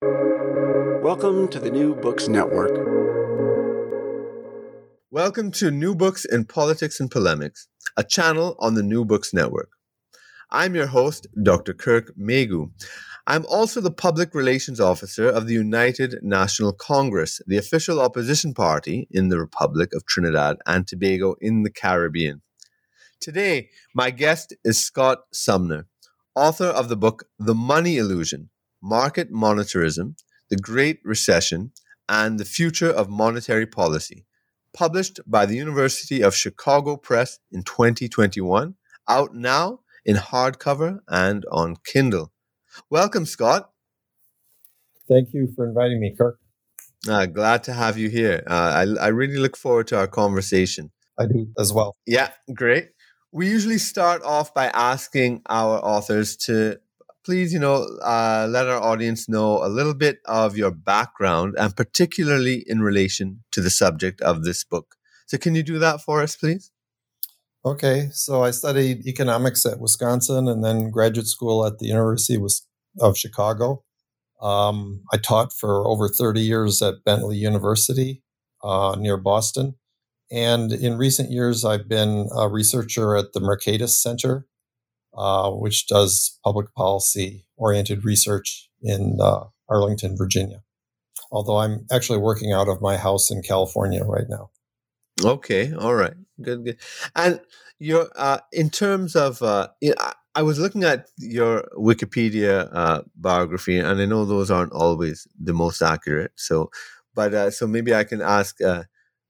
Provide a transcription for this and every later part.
Welcome to the New Books Network. Welcome to New Books in Politics and Polemics, a channel on the New Books Network. I'm your host, Dr. Kirk Meighoo. I'm also the Public Relations Officer of the United National Congress, the official opposition party in the Republic of Trinidad and Tobago in the Caribbean. Today, my guest is Scott Sumner, author of the book The Money Illusion Market Monetarism, The Great Recession, and the Future of Monetary Policy, published by the University of Chicago Press in 2021, out now in hardcover and on Kindle. Welcome, Scott. Thank you for inviting me, Kirk. Uh, glad to have you here. Uh, I, I really look forward to our conversation. I do as well. Yeah, great. We usually start off by asking our authors to please, you know, uh, let our audience know a little bit of your background and particularly in relation to the subject of this book. So, can you do that for us, please? Okay, so I studied economics at Wisconsin and then graduate school at the University of Chicago. Um, I taught for over 30 years at Bentley University uh, near Boston. And in recent years, I've been a researcher at the Mercatus Center, uh, which does public policy oriented research in uh, Arlington, Virginia. Although I'm actually working out of my house in California right now. Okay, all right, good, good. And your uh, in terms of, uh, I was looking at your Wikipedia uh, biography, and I know those aren't always the most accurate. So, but uh, so maybe I can ask, uh,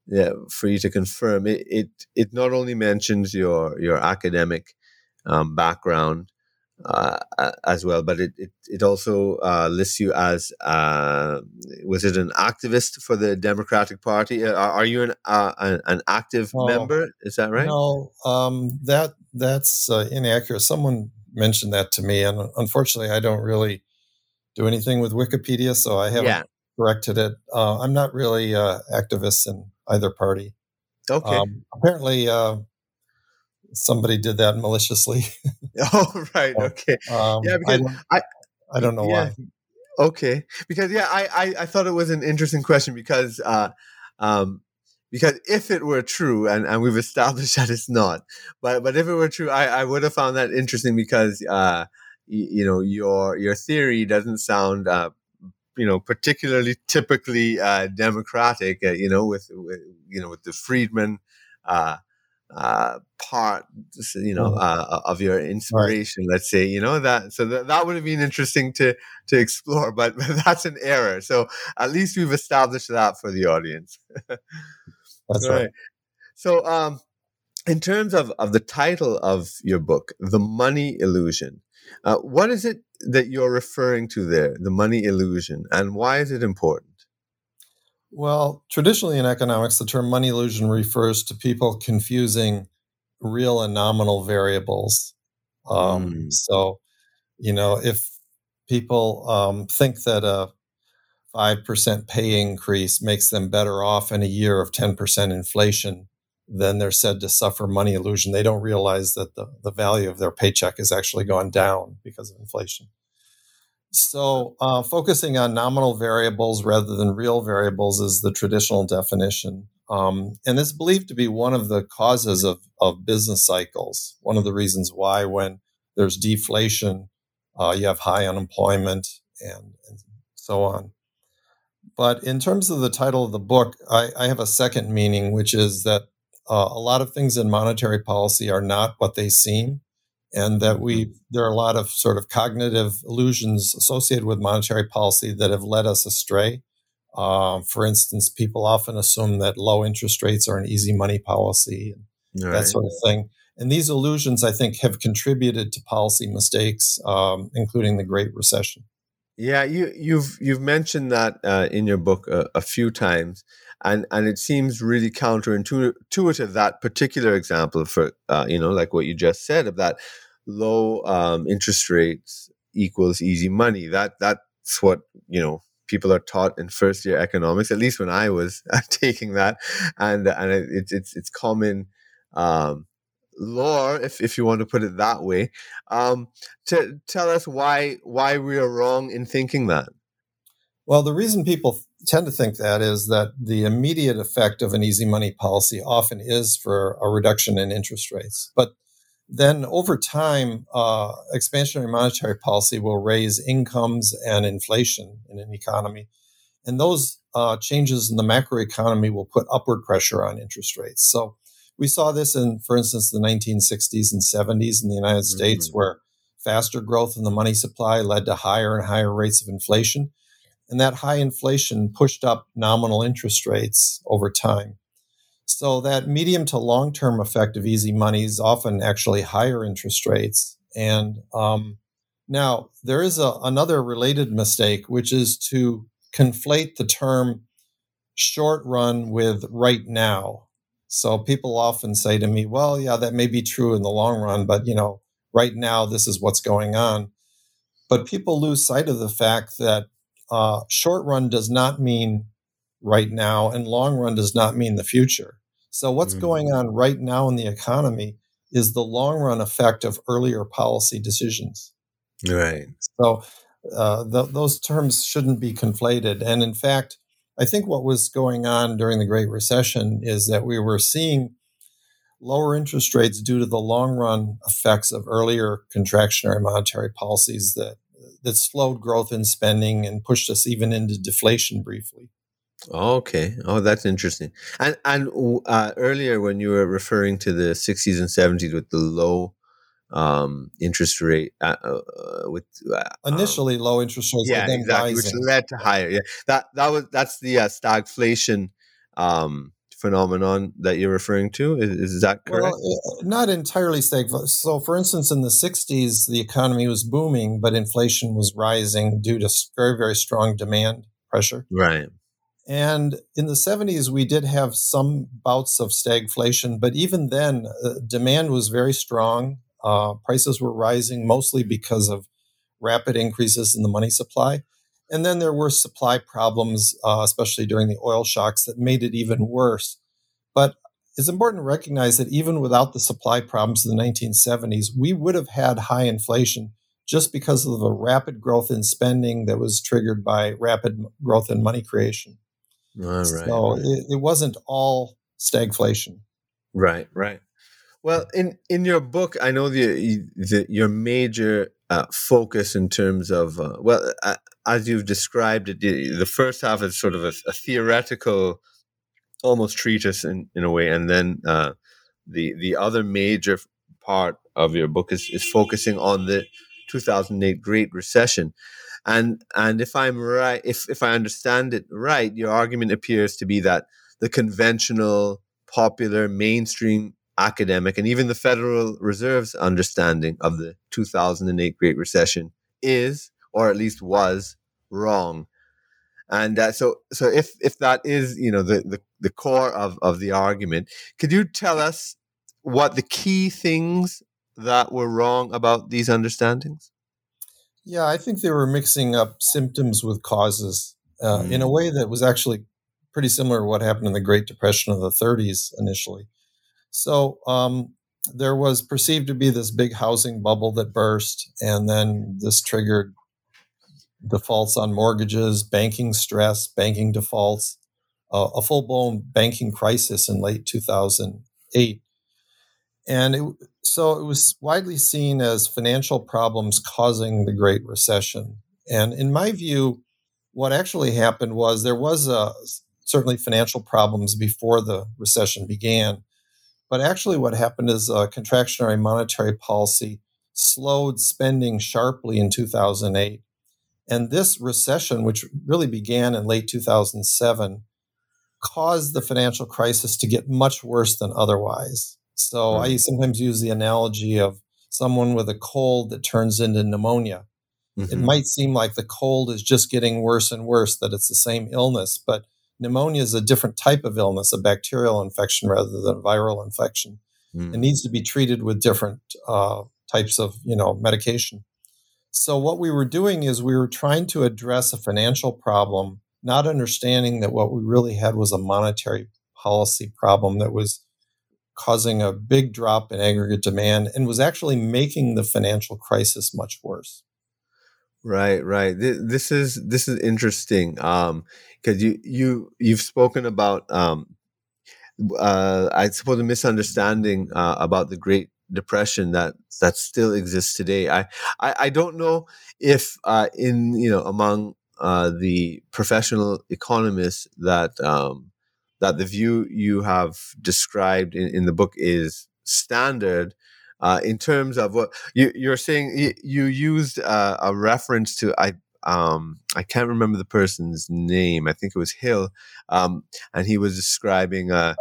yeah, for you to confirm it. It it not only mentions your your academic um, background, uh, as well. But it it, it also uh, lists you as uh, was it an activist for the Democratic Party? Uh, are, are you an uh, an, an, active oh, member? Is that right? No, um, that that's uh, inaccurate. Someone mentioned that to me, and unfortunately, I don't really do anything with Wikipedia, so I haven't yeah. corrected it. I'm not really activist in either party. Okay. Um, apparently, somebody did that maliciously. oh, right. Okay. Um, yeah, because I don't, I, I don't know yeah, why. Okay, because yeah, I, I, I thought it was an interesting question because uh, um, because if it were true, and, and we've established that it's not, but but if it were true, I, I would have found that interesting because uh, you, you know your your theory doesn't sound uh, you know particularly typically uh, democratic, uh, you know with, with you know with the Friedman uh, uh, part, you know, mm-hmm. uh, of your inspiration. Right. Let's say, you know that. So that, that would have been interesting to to explore, but, but that's an error. So at least we've established that for the audience. that's right. right. So, um, in terms of of the title of your book, "The Money Illusion," uh, what is it that you're referring to there? The money illusion, and why is it important? Well, traditionally in economics, the term money illusion refers to people confusing real and nominal variables. Um, mm. So, you know, if people um, think that a 5% pay increase makes them better off in a year of 10% inflation, then they're said to suffer money illusion. They don't realize that the, the value of their paycheck has actually gone down because of inflation. So, uh, focusing on nominal variables rather than real variables is the traditional definition. Um, and it's believed to be one of the causes of, of business cycles. One of the reasons why, when there's deflation, uh, you have high unemployment and, and so on. But in terms of the title of the book, I, I have a second meaning, which is that uh, a lot of things in monetary policy are not what they seem, and that we mm-hmm. there are a lot of sort of cognitive illusions associated with monetary policy that have led us astray. Uh, for instance, people often assume that low interest rates are an easy money policy, and right. that sort of thing. And these illusions, I think, have contributed to policy mistakes, um, including the Great Recession. Yeah, you, you've you've mentioned that uh, in your book a, a, few times, and and it seems really counterintuitive that particular example for uh, you know like what you just said of that low um, interest rates equals easy money. That that's what you know people are taught in first year economics. At least when I was taking that, and and it, it's it's common. Um, lore, if, if you want to put it that way, um, to tell us why why we are wrong in thinking that. Well, the reason people tend to think that is that the immediate effect of an easy money policy often is for a reduction in interest rates. But then over time, uh, expansionary monetary policy will raise incomes and inflation in an economy. And those uh, changes in the macroeconomy will put upward pressure on interest rates. So we saw this in, for instance, the 1960s and 70s in the United mm-hmm. States, where faster growth in the money supply led to higher and higher rates of inflation. And that high inflation pushed up nominal interest rates over time. So that medium to long term effect of easy money is often actually higher interest rates. And um, now there is a, another related mistake, which is to conflate the term short run with right now. So people often say to me, well, yeah, that may be true in the long run, but you know, right now this is what's going on. But people lose sight of the fact that uh, short run does not mean right now, and long run does not mean the future. So what's mm-hmm. going on right now in the economy is the long run effect of earlier policy decisions. Right. So uh, th- those terms shouldn't be conflated. And in fact, I think what was going on during the Great Recession is that we were seeing lower interest rates due to the long run effects of earlier contractionary monetary policies that that slowed growth in spending and pushed us even into deflation briefly. Okay. Oh, that's interesting. And and uh, earlier when you were referring to the 60s and 70s with the low um, interest rate uh, uh, with uh, initially um, low interest rates, yeah, exactly, which led to higher. Yeah, that that was that's the uh, stagflation um, phenomenon that you're referring to. Is, is that correct? Well, uh, not entirely stagflation. So, for instance, in the '60s, the economy was booming, but inflation was rising due to very very strong demand pressure. Right. And in the 70s, we did have some bouts of stagflation, but even then, uh, demand was very strong. Uh, prices were rising mostly because of rapid increases in the money supply. And then there were supply problems, uh, especially during the oil shocks, that made it even worse. But it's important to recognize that even without the supply problems in the 1970s, we would have had high inflation just because of the rapid growth in spending that was triggered by rapid growth in money creation. All right. So right. It, it wasn't all stagflation. Right, right. Well, in in your book, I know the, the your major uh, focus in terms of uh, well, uh, as you've described it, the, first half is sort of a, a, theoretical, almost treatise in, in a way, and then uh, the the other major part of your book is is focusing on the 2008 Great Recession. And and if I'm right, if if I understand it right, your argument appears to be that the conventional, popular, mainstream academic and even the Federal Reserve's understanding of the 2008 Great Recession is, or at least was, wrong. And uh, so, so if if that is, you know, the, the the core of of the argument, could you tell us what the key things that were wrong about these understandings? Yeah, I think they were mixing up symptoms with causes uh, mm. in a mm. way that was actually pretty similar to what happened in the Great Depression of the 30s initially. So um, there was perceived to be this big housing bubble that burst, and then this triggered defaults on mortgages, banking stress, banking defaults, uh, a full blown banking crisis in late 2008. And it, so it was widely seen as financial problems causing the Great Recession. And in my view, what actually happened was there was a, certainly financial problems before the recession began. But actually, what happened is a contractionary monetary policy slowed spending sharply in 2008. And this recession, which really began in late 2007, caused the financial crisis to get much worse than otherwise. So. I sometimes use the analogy of someone with a cold that turns into pneumonia. Mm-hmm. It might seem like the cold is just getting worse and worse, that it's the same illness, but pneumonia is a different type of illness, a bacterial infection rather than a viral infection. Mm. It needs to be treated with different uh, types of, you know, medication. So what we were doing is we were trying to address a financial problem, not understanding that what we really had was a monetary policy problem that was causing a big drop in aggregate demand and was actually making the financial crisis much worse. Right, right. This is this is interesting um, because you you you've spoken about um, uh, I suppose a misunderstanding uh, about the Great Depression that that still exists today. I I, I don't know if uh, in you know among uh, the professional economists that um, that the view you have described in, in the book is standard uh, in terms of what you, you're saying. You, used a reference to I um, I can't remember the person's name. I think it was Hill, um, and he was describing uh,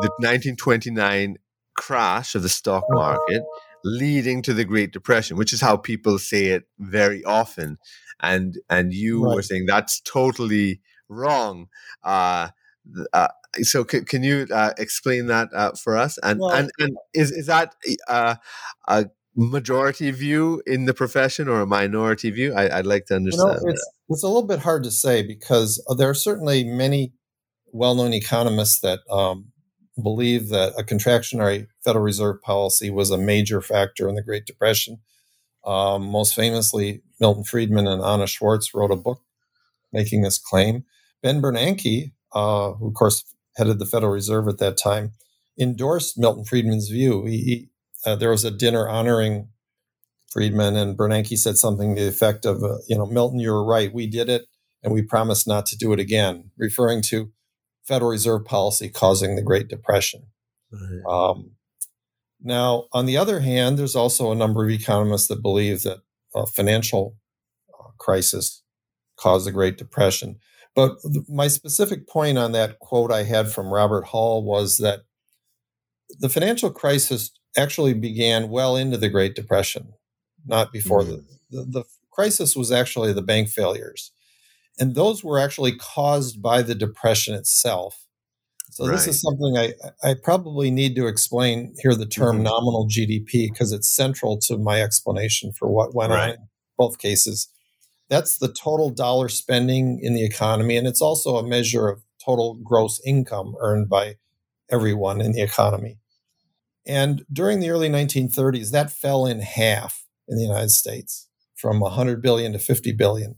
the 1929 crash of the stock market leading to the Great Depression, which is how people say it very often. And and you right. were saying that's totally wrong. Uh, uh, so c- can you uh, explain that uh, for us? And, well, and and is is that uh, a majority view in the profession or a minority view? I, would like to understand. You know, it's, it's, a little bit hard to say because uh, there are certainly many well-known economists that um, believe that a contractionary Federal Reserve policy was a major factor in the Great Depression. Um, most famously, Milton Friedman and Anna Schwartz wrote a book making this claim. Ben Bernanke, uh, who of course headed the Federal Reserve at that time, endorsed Milton Friedman's view. He, uh, there was a dinner honoring Friedman, and Bernanke said something to the effect of, uh, "You know, Milton, you were right. We did it, and we promised not to do it again," referring to Federal Reserve policy causing the Great Depression. Right. Um, now, on the other hand, there's also a number of economists that believe that a financial uh, crisis caused the Great Depression. But my specific point on that quote I had from Robert Hall was that the financial crisis actually began well into the Great Depression, not before mm-hmm. the, the, the crisis was actually the bank failures. And those were actually caused by the Depression itself. So right. this is something I, I probably need to explain here the term mm-hmm. nominal GDP because it's central to my explanation for what went right. on in both cases. That's the total dollar spending in the economy, and it's also a measure of total gross income earned by everyone in the economy. And during the early 1930s, that fell in half in the United States from 100 billion to 50 billion.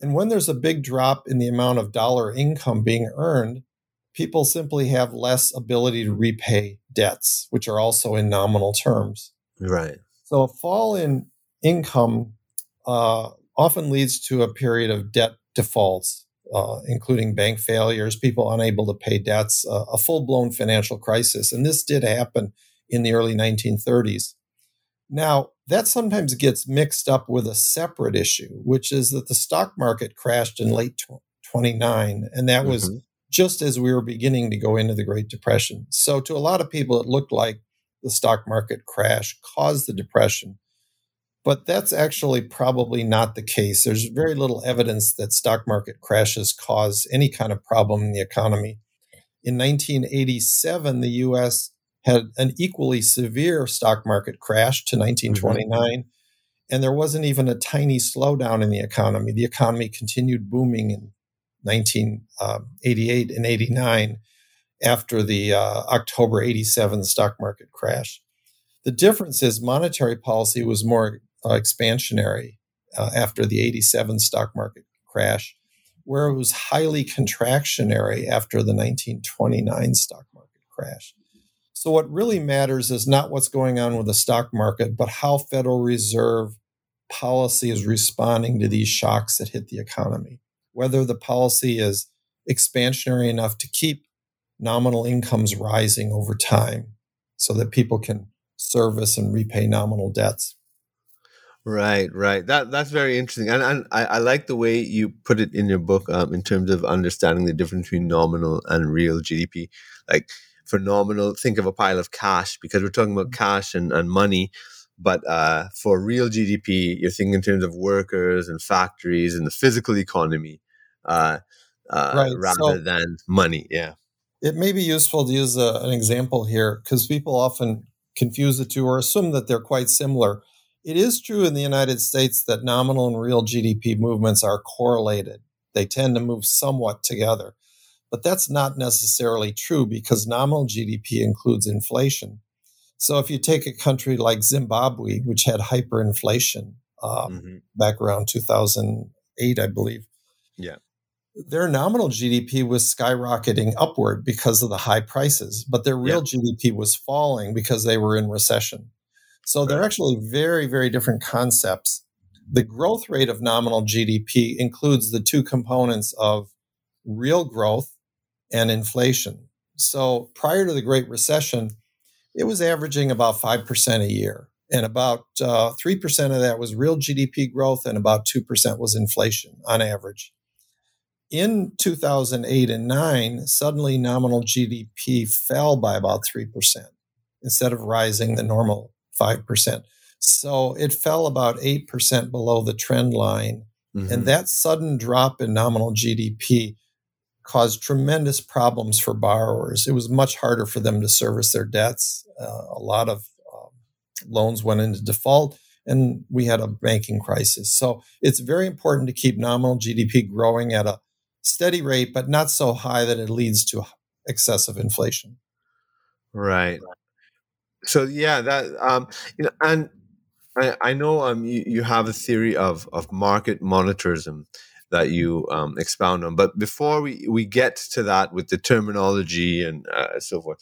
And when there's a big drop in the amount of dollar income being earned, people simply have less ability to repay debts, which are also in nominal terms. Right. So a fall in income uh, often leads to a period of debt defaults, uh, including bank failures, people unable to pay debts, uh, a full blown financial crisis. And this did happen in the early 1930s. Now, that sometimes gets mixed up with a separate issue, which is that the stock market crashed in late 29, and that mm-hmm. was just as we were beginning to go into the Great Depression. So, to a lot of people, it looked like the stock market crash caused the depression. But that's actually probably not the case. There's very little evidence that stock market crashes cause any kind of problem in the economy. In 1987, the US had an equally severe stock market crash to 1929. Mm-hmm. And there wasn't even a tiny slowdown in the economy. The economy continued booming in 1988 um, and 89 after the uh, October 87 stock market crash. The difference is monetary policy was more uh, expansionary uh, after the 87 stock market crash, where it was highly contractionary after the 1929 stock market crash. So, what really matters is not what's going on with the stock market, but how Federal Reserve policy is responding to these shocks that hit the economy. whether the policy is expansionary enough to keep nominal incomes rising over time so that people can service and repay nominal debts. Right, right. That that's very interesting, and, and I, I like the way you put it in your book um, in terms of understanding the difference between nominal and real GDP. Like for nominal, think of a pile of cash because we're talking about cash and, and money. But uh, for real GDP, you're thinking in terms of workers and factories and the physical economy, uh, uh, right. rather so, than money. Yeah it may be useful to use a, an example here because people often confuse the two or assume that they're quite similar. It is true in the United States that nominal and real GDP movements are correlated. They tend to move somewhat together. But that's not necessarily true because nominal GDP includes inflation. So if you take a country like Zimbabwe, which had hyperinflation um, mm-hmm. back around 2008, I believe. Yeah their nominal GDP was skyrocketing upward because of the high prices, but their real yeah. GDP was falling because they were in recession. So right. they're actually very, very different concepts. The growth rate of nominal GDP includes the two components of real growth and inflation. So prior to the Great Recession, it was averaging about 5% a year. And about uh, 3% of that was real GDP growth, and about 2% was inflation on average in 2008 and 9, suddenly nominal GDP fell by about 3% instead of rising the normal 5%. So it fell about 8% below the trend line. Mm-hmm. And that sudden drop in nominal GDP caused tremendous problems for borrowers. It was much harder for them to service their debts. Uh, a lot of um, loans went into default and we had a banking crisis. So it's very important to keep nominal GDP growing at a steady rate, but not so high that it leads to excessive inflation. Right. So yeah, that um, you know, and I, I know um, you, you have a theory of of market monetarism that you um, expound on, but before we we get to that with the terminology and uh, so forth.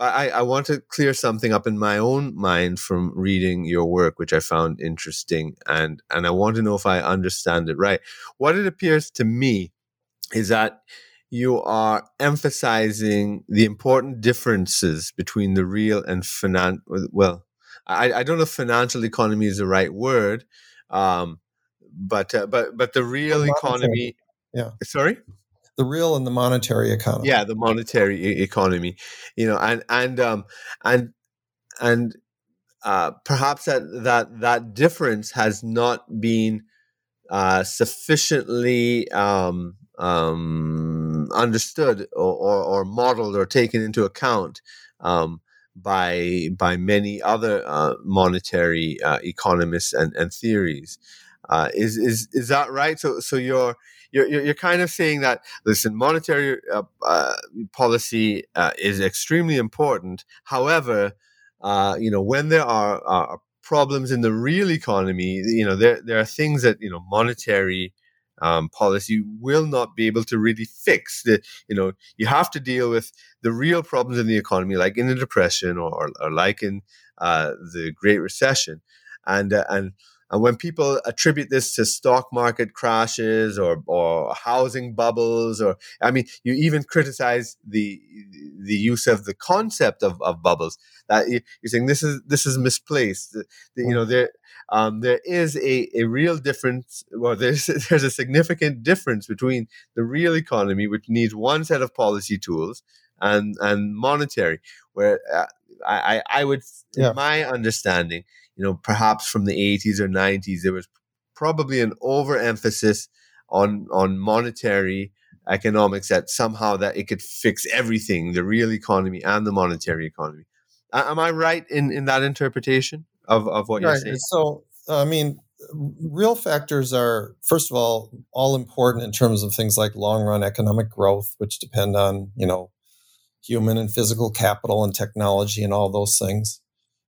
I, I want to clear something up in my own mind from reading your work, which I found interesting, and and I want to know if I understand it right. What it appears to me is that you are emphasizing the important differences between the real and finan well I, I don't know if financial economy is the right word um, but uh, but but the real the economy yeah. Sorry? The real and the monetary economy. Yeah the monetary e- economy you know and and um and and uh, perhaps that that that difference has not been uh, sufficiently um, um, understood or, or, or, modeled or taken into account um, by by many other uh, monetary uh, economists and, and theories. Uh, is is is that right? So so you're you're you're kind of saying that listen, monetary uh, uh, policy uh, is extremely important. However, you know when there are, are problems in the real economy, you know there there are things that you know monetary um, policy will not be able to really fix the you know you have to deal with the real problems in the economy like in the depression or, or like in uh, the great recession and uh, and and when people attribute this to stock market crashes or, or housing bubbles, or I mean, you even criticize the the use of the concept of, of bubbles. That you're saying this is this is misplaced. The, the, you know, there um, there is a, a real difference. Well, there's there's a significant difference between the real economy, which needs one set of policy tools, and and monetary, where uh, I I would, yeah. in my understanding you know, perhaps from the 80s or 90s, there was probably an overemphasis on on monetary economics that somehow that it could fix everything, the real economy and the monetary economy. am I right in, in that interpretation of, of what right. you're saying? So, I mean, real factors are, first of all, all important in terms of things like long run economic growth, which depend on, you know, human and physical capital and technology and all those things.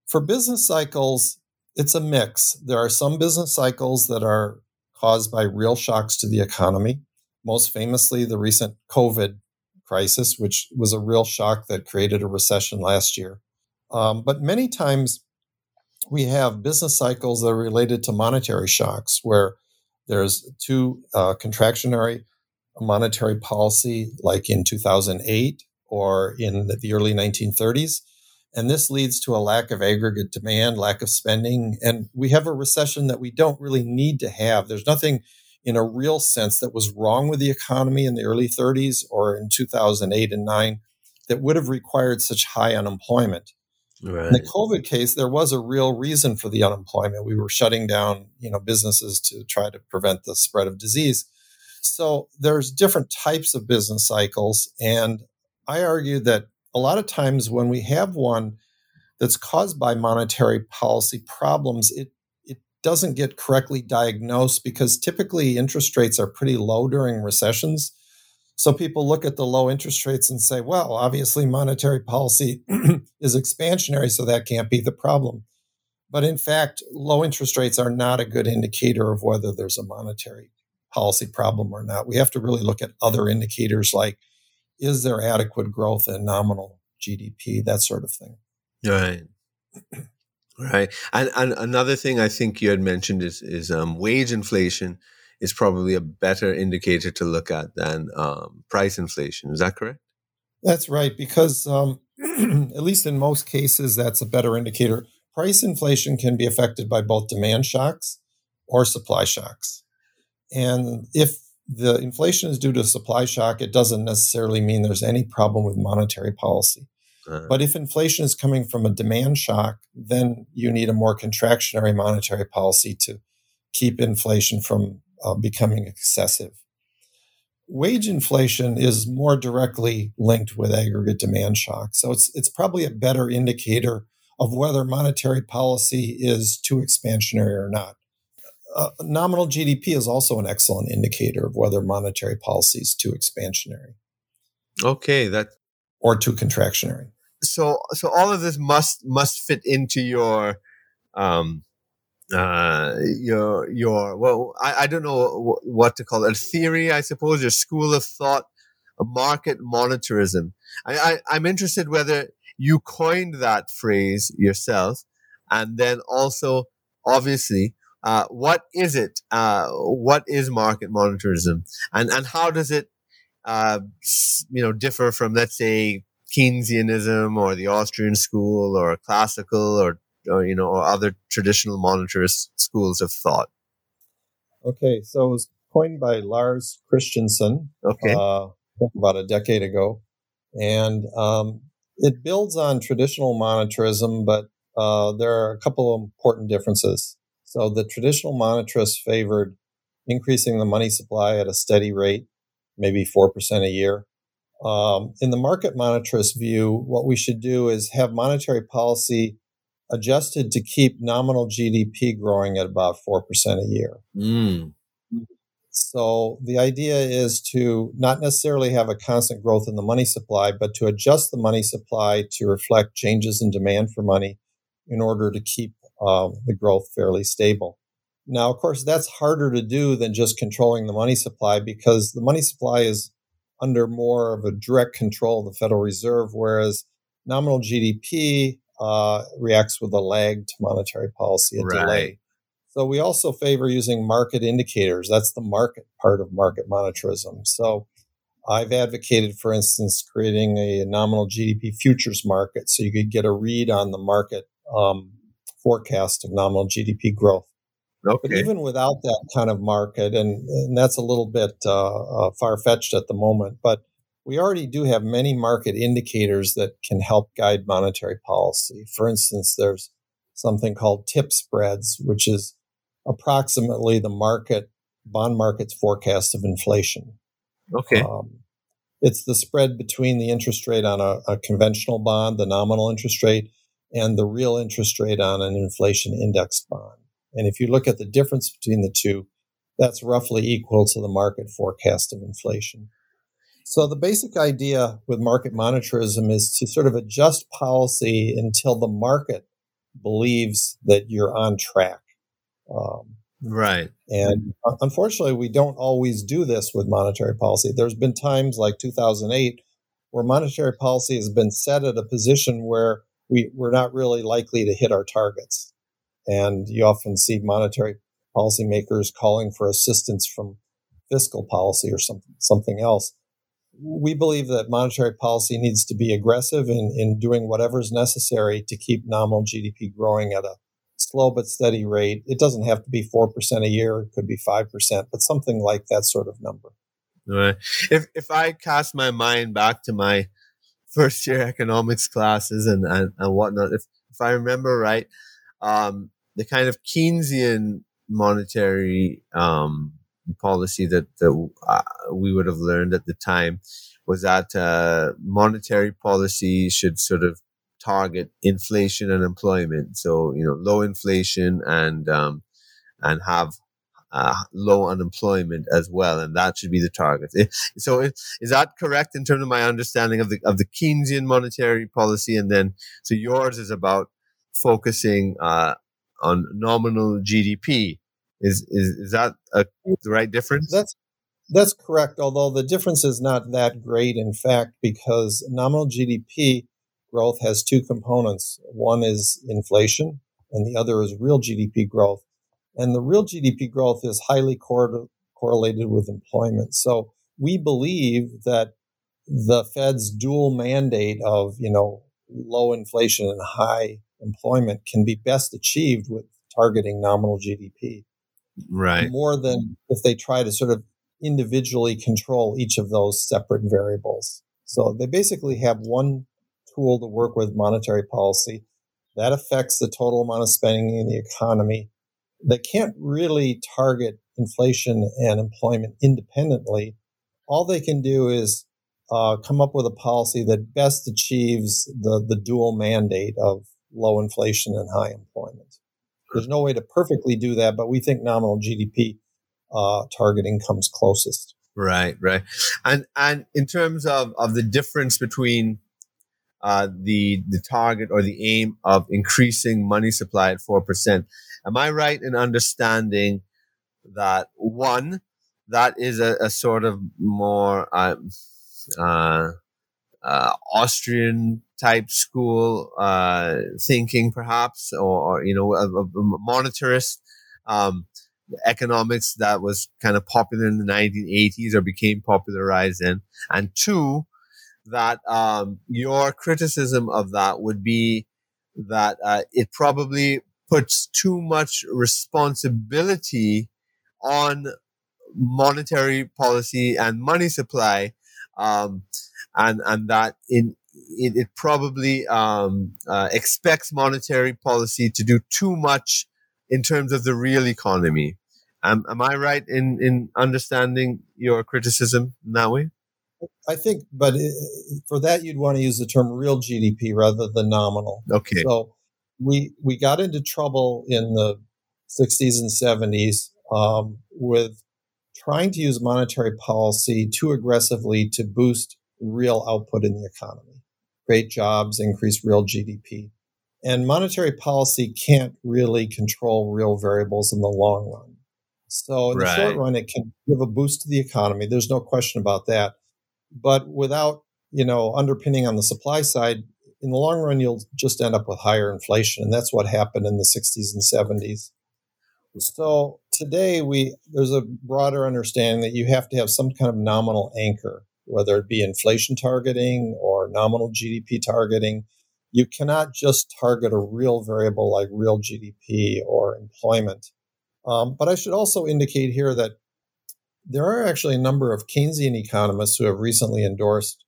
For business cycles, it's a mix. There are some business cycles that are caused by real shocks to the economy. Most famously, the recent COVID crisis, which was a real shock that created a recession last year. Um, but many times we have business cycles that are related to monetary shocks where There's two uh, contractionary monetary policy, like in 2008 or in the early 1930s. And this leads to a lack of aggregate demand, lack of spending. And we have a recession that we don't really need to have. There's nothing in a real sense that was wrong with the economy in the early 30s or in 2008 and 9 that would have required such high unemployment. Right. In the COVID case, there was a real reason for the unemployment. We were shutting down, you know, businesses to try to prevent the spread of disease. So there's different types of business cycles, and I argue that a lot of times when we have one that's caused by monetary policy problems, it it doesn't get correctly diagnosed because typically interest rates are pretty low during recessions. So people look at the low interest rates and say, well, obviously monetary policy is expansionary, so that can't be the problem. But in fact, low interest rates are not a good indicator of whether there's a monetary policy problem or not. We have to really look at other indicators like is there adequate growth in nominal GDP, that sort of thing. Right. Right. And, and another thing I think you had mentioned is, is um, wage inflation is probably a better indicator to look at than um, price inflation. Is that correct? That's right, because um, at least in most cases, that's a better indicator. Price inflation can be affected by both demand shocks or supply shocks. And if the inflation is due to supply shock, it doesn't necessarily mean there's any problem with monetary policy. Uh-huh. But if inflation is coming from a demand shock, then you need a more contractionary monetary policy to keep inflation from uh, becoming excessive. Wage inflation is more directly linked with aggregate demand shock. So it's, it's probably a better indicator of whether monetary policy is too expansionary or not uh, nominal GDP is also an excellent indicator of whether monetary policy is too expansionary. Okay, that or too contractionary. So, so all of this must must fit into your, um, uh, your your well, I, I don't know what to call it, a theory, I suppose, your school of thought, a market monetarism. I, I I'm interested whether you coined that phrase yourself, and then also, obviously, uh, what is it? Uh, what is market monetarism, and and how does it, uh, you know, differ from let's say Keynesianism or the Austrian school or classical or, or you know or other traditional monetarist schools of thought? Okay, so it was coined by Lars Christensen. Okay, uh, about a decade ago, and um, it builds on traditional monetarism, but uh, there are a couple of important differences. So the traditional monetarists favored increasing the money supply at a steady rate, maybe 4% a year. Um, in the market monetarist view, what we should do is have monetary policy adjusted to keep nominal GDP growing at about 4% a year. Mm. So the idea is to not necessarily have a constant growth in the money supply, but to adjust the money supply to reflect changes in demand for money in order to keep um, the growth fairly stable. Now, of course, that's harder to do than just controlling the money supply because the money supply is under more of a direct control of the Federal Reserve, whereas nominal GDP uh, reacts with a lag to monetary policy, a right. delay. So we also favor using market indicators. That's the market part of market monetarism. So I've advocated, for instance, creating a nominal GDP futures market so you could get a read on the market um, forecast of nominal GDP growth. Okay. But even without that kind of market, and, and that's a little bit uh, uh, far fetched at the moment, but we already do have many market indicators that can help guide monetary policy. For instance, there's something called TIPS spreads, which is approximately the market bond market's forecast of inflation. Okay. Um, it's the spread between the interest rate on a, a, conventional bond, the nominal interest rate, and the real interest rate on an inflation indexed bond. And if you look at the difference between the two, that's roughly equal to the market forecast of inflation. So the basic idea with market monetarism is to sort of adjust policy until the market believes that you're on track. Um, right. And unfortunately, we don't always do this with monetary policy. There's been times like 2008 where monetary policy has been set at a position where we, we're not really likely to hit our targets. And you often see monetary policymakers calling for assistance from fiscal policy or something something else. We believe that monetary policy needs to be aggressive in, in doing whatever is necessary to keep nominal GDP growing at a slow but steady rate. It doesn't have to be 4% a year, it could be 5%, but something like that sort of number. Right. If, if I cast my mind back to my first year economics classes and, and, and whatnot, if, if I remember right, um, the kind of Keynesian monetary um, policy that, that uh, we would have learned at the time was that uh, monetary policy should sort of target inflation and employment. So you know, low inflation and um, and have uh, low unemployment as well, and that should be the target. So, is that correct in terms of my understanding of the of the Keynesian monetary policy? And then, so yours is about focusing uh, on nominal GDP. Is is is that a, the right difference? That's that's correct. Although the difference is not that great, in fact, because nominal GDP growth has two components. One is inflation, and the other is real GDP growth. And the real GDP growth is highly cor- correlated with employment. So we believe that the Fed's dual mandate of, you know, low inflation and high employment can be best achieved with targeting nominal GDP. Right. More than if they try to sort of individually control each of those separate variables. So they basically have one tool to work with monetary policy that affects the total amount of spending in the economy. They can't really target inflation and employment independently. All they can do is uh, come up with a policy that best achieves the, the dual mandate of low inflation and high employment. There's no way to perfectly do that, but we think nominal GDP uh, targeting comes closest. Right, right, and and in terms of of the difference between uh, the the target or the aim of increasing money supply at four percent, am I right in understanding that one that is a, a sort of more um, uh, uh, Austrian type school uh, thinking, perhaps, or, or you know, a, a monetarist um, economics that was kind of popular in the 1980s or became popularized in, and two, that um, your criticism of that would be that uh, it probably puts too much responsibility on monetary policy and money supply um, and and that in it, it probably um, uh, expects monetary policy to do too much in terms of the real economy. Um, am I right in in understanding your criticism in that way? I think, but it, for that, you'd want to use the term real GDP rather than nominal. Okay. So we we got into trouble in the 60s and 70s um, with trying to use monetary policy too aggressively to boost real output in the economy, create jobs, increase real GDP. And monetary policy can't really control real variables in the long run. So in right. the short run, it can give a boost to the economy. There's no question about that. But without, you know, underpinning on the supply side, in the long run, you'll just end up with higher inflation. And that's what happened in the 60s and 70s. So today we there's a broader understanding that you have to have some kind of nominal anchor whether it be inflation targeting or nominal GDP targeting. You cannot just target a real variable like real GDP or employment. Um, but I should also indicate here that there are actually a number of Keynesian economists who have recently endorsed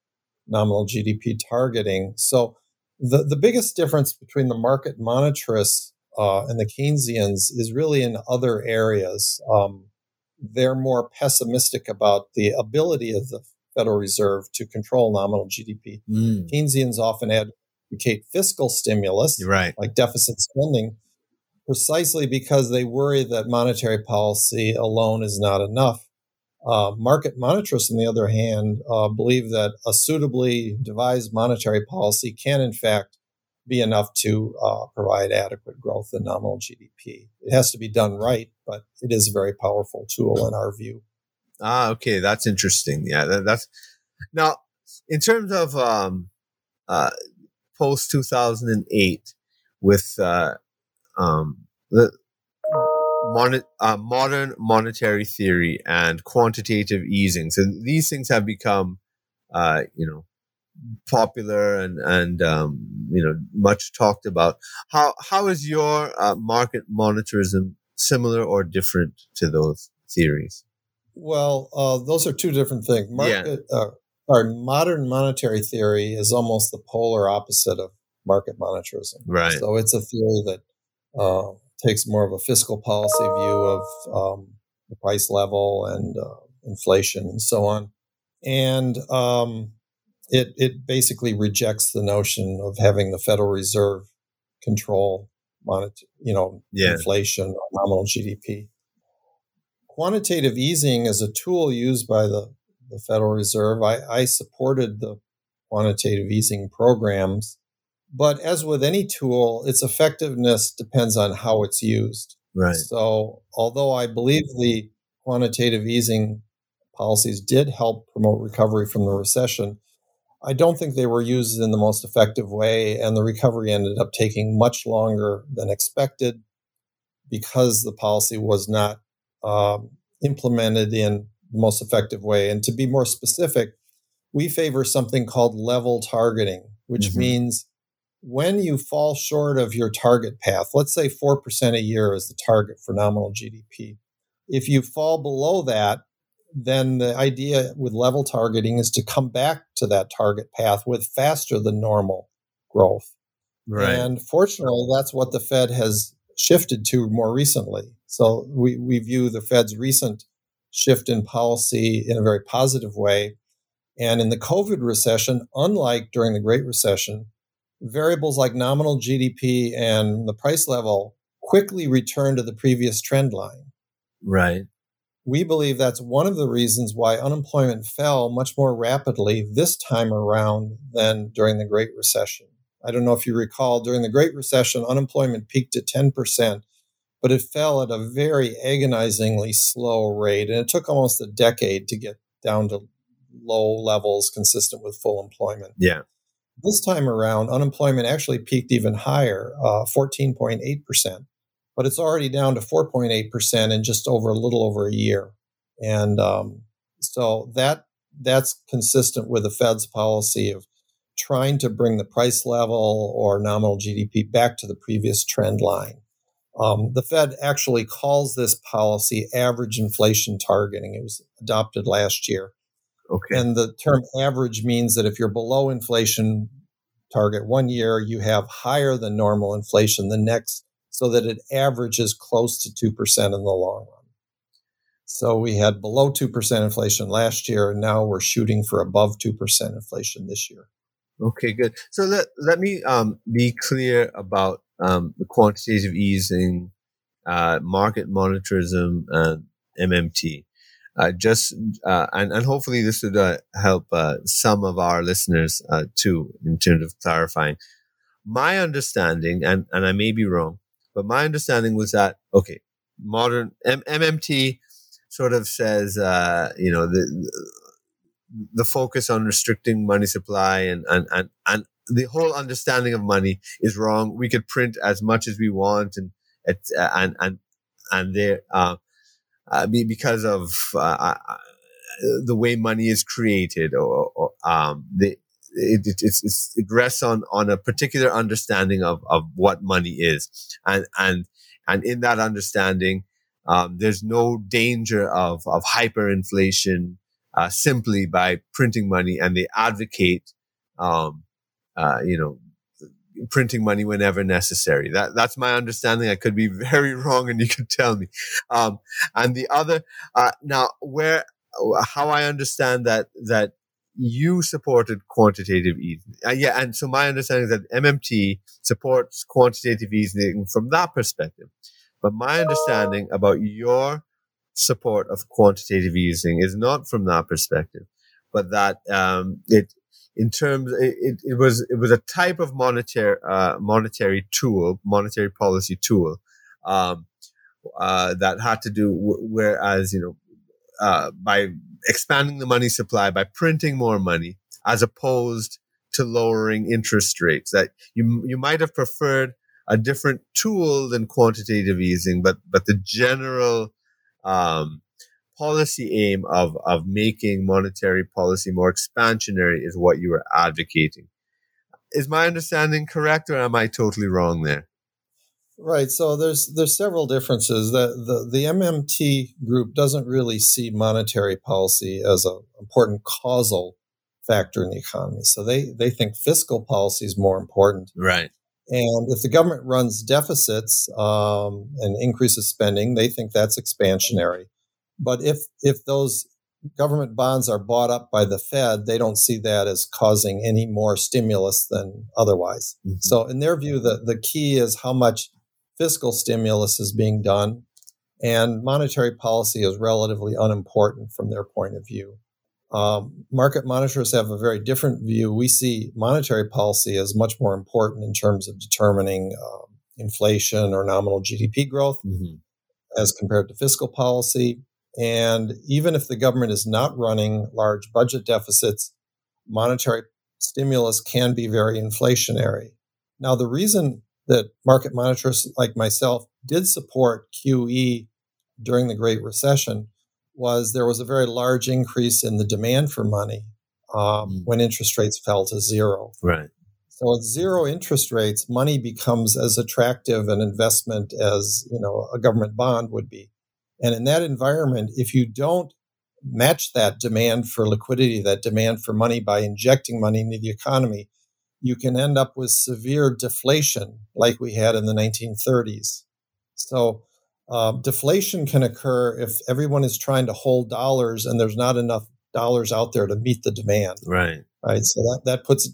nominal GDP targeting. So the, the biggest difference between the market monetarists uh, and the Keynesians is really in other areas. Um, they're more pessimistic about the ability of the Federal Reserve to control nominal GDP. Mm. Keynesians often advocate fiscal stimulus, right. like deficit spending, precisely because they worry that monetary policy alone is not enough. Uh, market monetarists, on the other hand, uh, believe that a suitably devised monetary policy can, in fact, be enough to uh, provide adequate growth in nominal GDP. It has to be done right, but it is a very powerful tool in our view. Ah, okay, that's interesting. Yeah, that, that's now in terms of um, uh, post two thousand and eight with uh, um, the mon- uh, modern monetary theory and quantitative easing. So these things have become, uh, you know, popular and and um, you know much talked about. How how is your uh, market monetarism similar or different to those theories? Well, uh, those are two different things. Market, yeah. uh, our modern monetary theory is almost the polar opposite of market monetarism. Right. So it's a theory that uh, takes more of a fiscal policy view of um, the price level and uh, inflation and so on, and um, it it basically rejects the notion of having the Federal Reserve control monet- you know yeah. inflation or nominal GDP. Quantitative easing is a tool used by the, the Federal Reserve. I, I supported the quantitative easing programs but as with any tool, its effectiveness depends on how it's used. Right. So, although I believe the quantitative easing policies did help promote recovery from the recession, I don't think they were used in the most effective way, and the recovery ended up taking much longer than expected because the policy was not um, implemented in the most effective way. And to be more specific, we favor something called level targeting, which mm-hmm. means when you fall short of your target path, let's say 4% a year is the target for nominal GDP. If you fall below that, then the idea with level targeting is to come back to that target path with faster than normal growth. Right. And fortunately, that's what the Fed has shifted to more recently. So we, we view the Fed's recent shift in policy in a very positive way. And in the COVID recession, unlike during the Great Recession, variables like nominal GDP and the price level quickly return to the previous trend line. Right. We believe that's one of the reasons why unemployment fell much more rapidly this time around than during the Great Recession. I don't know if you recall, during the Great Recession, unemployment peaked at 10%, but it fell at a very agonizingly slow rate. And it took almost a decade to get down to low levels consistent with full employment. Yeah. This time around, unemployment actually peaked even higher, uh, 14.8%, but it's already down to 4.8% in just over a little over a year. And um, so that that's consistent with the Fed's policy of trying to bring the price level or nominal GDP back to the previous trend line. Um, the Fed actually calls this policy average inflation targeting. It was adopted last year. Okay. And the term average means that if you're below inflation target one year, you have higher than normal inflation the next, so that it averages close to 2% in the long run. So we had below 2% inflation last year, and now we're shooting for above 2% inflation this year. Okay, good. So let, let me um, be clear about um, the quantitative easing, uh, market monetarism, and MMT uh, just uh, and and hopefully this would uh, help uh, some of our listeners uh, too in terms of clarifying. My understanding, and and I may be wrong, but my understanding was that okay, modern M- MMT sort of says uh, you know the the focus on restricting money supply and and and and the whole understanding of money is wrong. We could print as much as we want and and and and there uh, because of uh, uh, uh, the way money is created or, or um, the, it, it, it's, it rests on, on a particular understanding of, of what money is. And, and, and in that understanding, um, there's no danger of, of hyperinflation, uh, simply by printing money and they advocate, um, uh, you know, printing money whenever necessary. That that's my understanding. I could be very wrong, and you could tell me. Um, and the other uh, now, where how I understand that that you supported quantitative easing. Uh, yeah, and so my understanding is that MMT supports quantitative easing from that perspective. But my understanding about your support of quantitative easing is not from that perspective, but that um, it in terms it, it was it was a type of monetary uh, monetary tool monetary policy tool um, uh, that had to do w- whereas you know uh, by expanding the money supply by printing more money as opposed to lowering interest rates that you you might have preferred a different tool than quantitative easing, but but the general um, policy aim of of making monetary policy more expansionary is what you are advocating. Is my understanding correct, or am I totally wrong there? Right. So there's there's several differences. The the, the MMT group doesn't really see monetary policy as an important causal factor in the economy. So they they think fiscal policy is more important. Right. And if the government runs deficits um, and increases spending, they think that's expansionary. But if if those government bonds are bought up by the Fed, they don't see that as causing any more stimulus than otherwise. Mm-hmm. So in their view, the, the key is how much fiscal stimulus is being done, and monetary policy is relatively unimportant from their point of view. Um, market monetarists have a very different view. We see monetary policy as much more important in terms of determining uh, inflation or nominal GDP growth mm-hmm. as compared to fiscal policy. And even if the government is not running large budget deficits, monetary stimulus can be very inflationary. Now, the reason that market monetarists like myself did support QE during the Great Recession was there was a very large increase in the demand for money um, mm. when interest rates fell to zero. Right. So at zero interest rates, money becomes as attractive an investment as you know a government bond would be. And in that environment, if you don't match that demand for liquidity, that demand for money by injecting money into the economy, you can end up with severe deflation like we had in the 1930s. So uh, deflation can occur if everyone is trying to hold dollars and there's not enough dollars out there to meet the demand. Right. Right. So that, that puts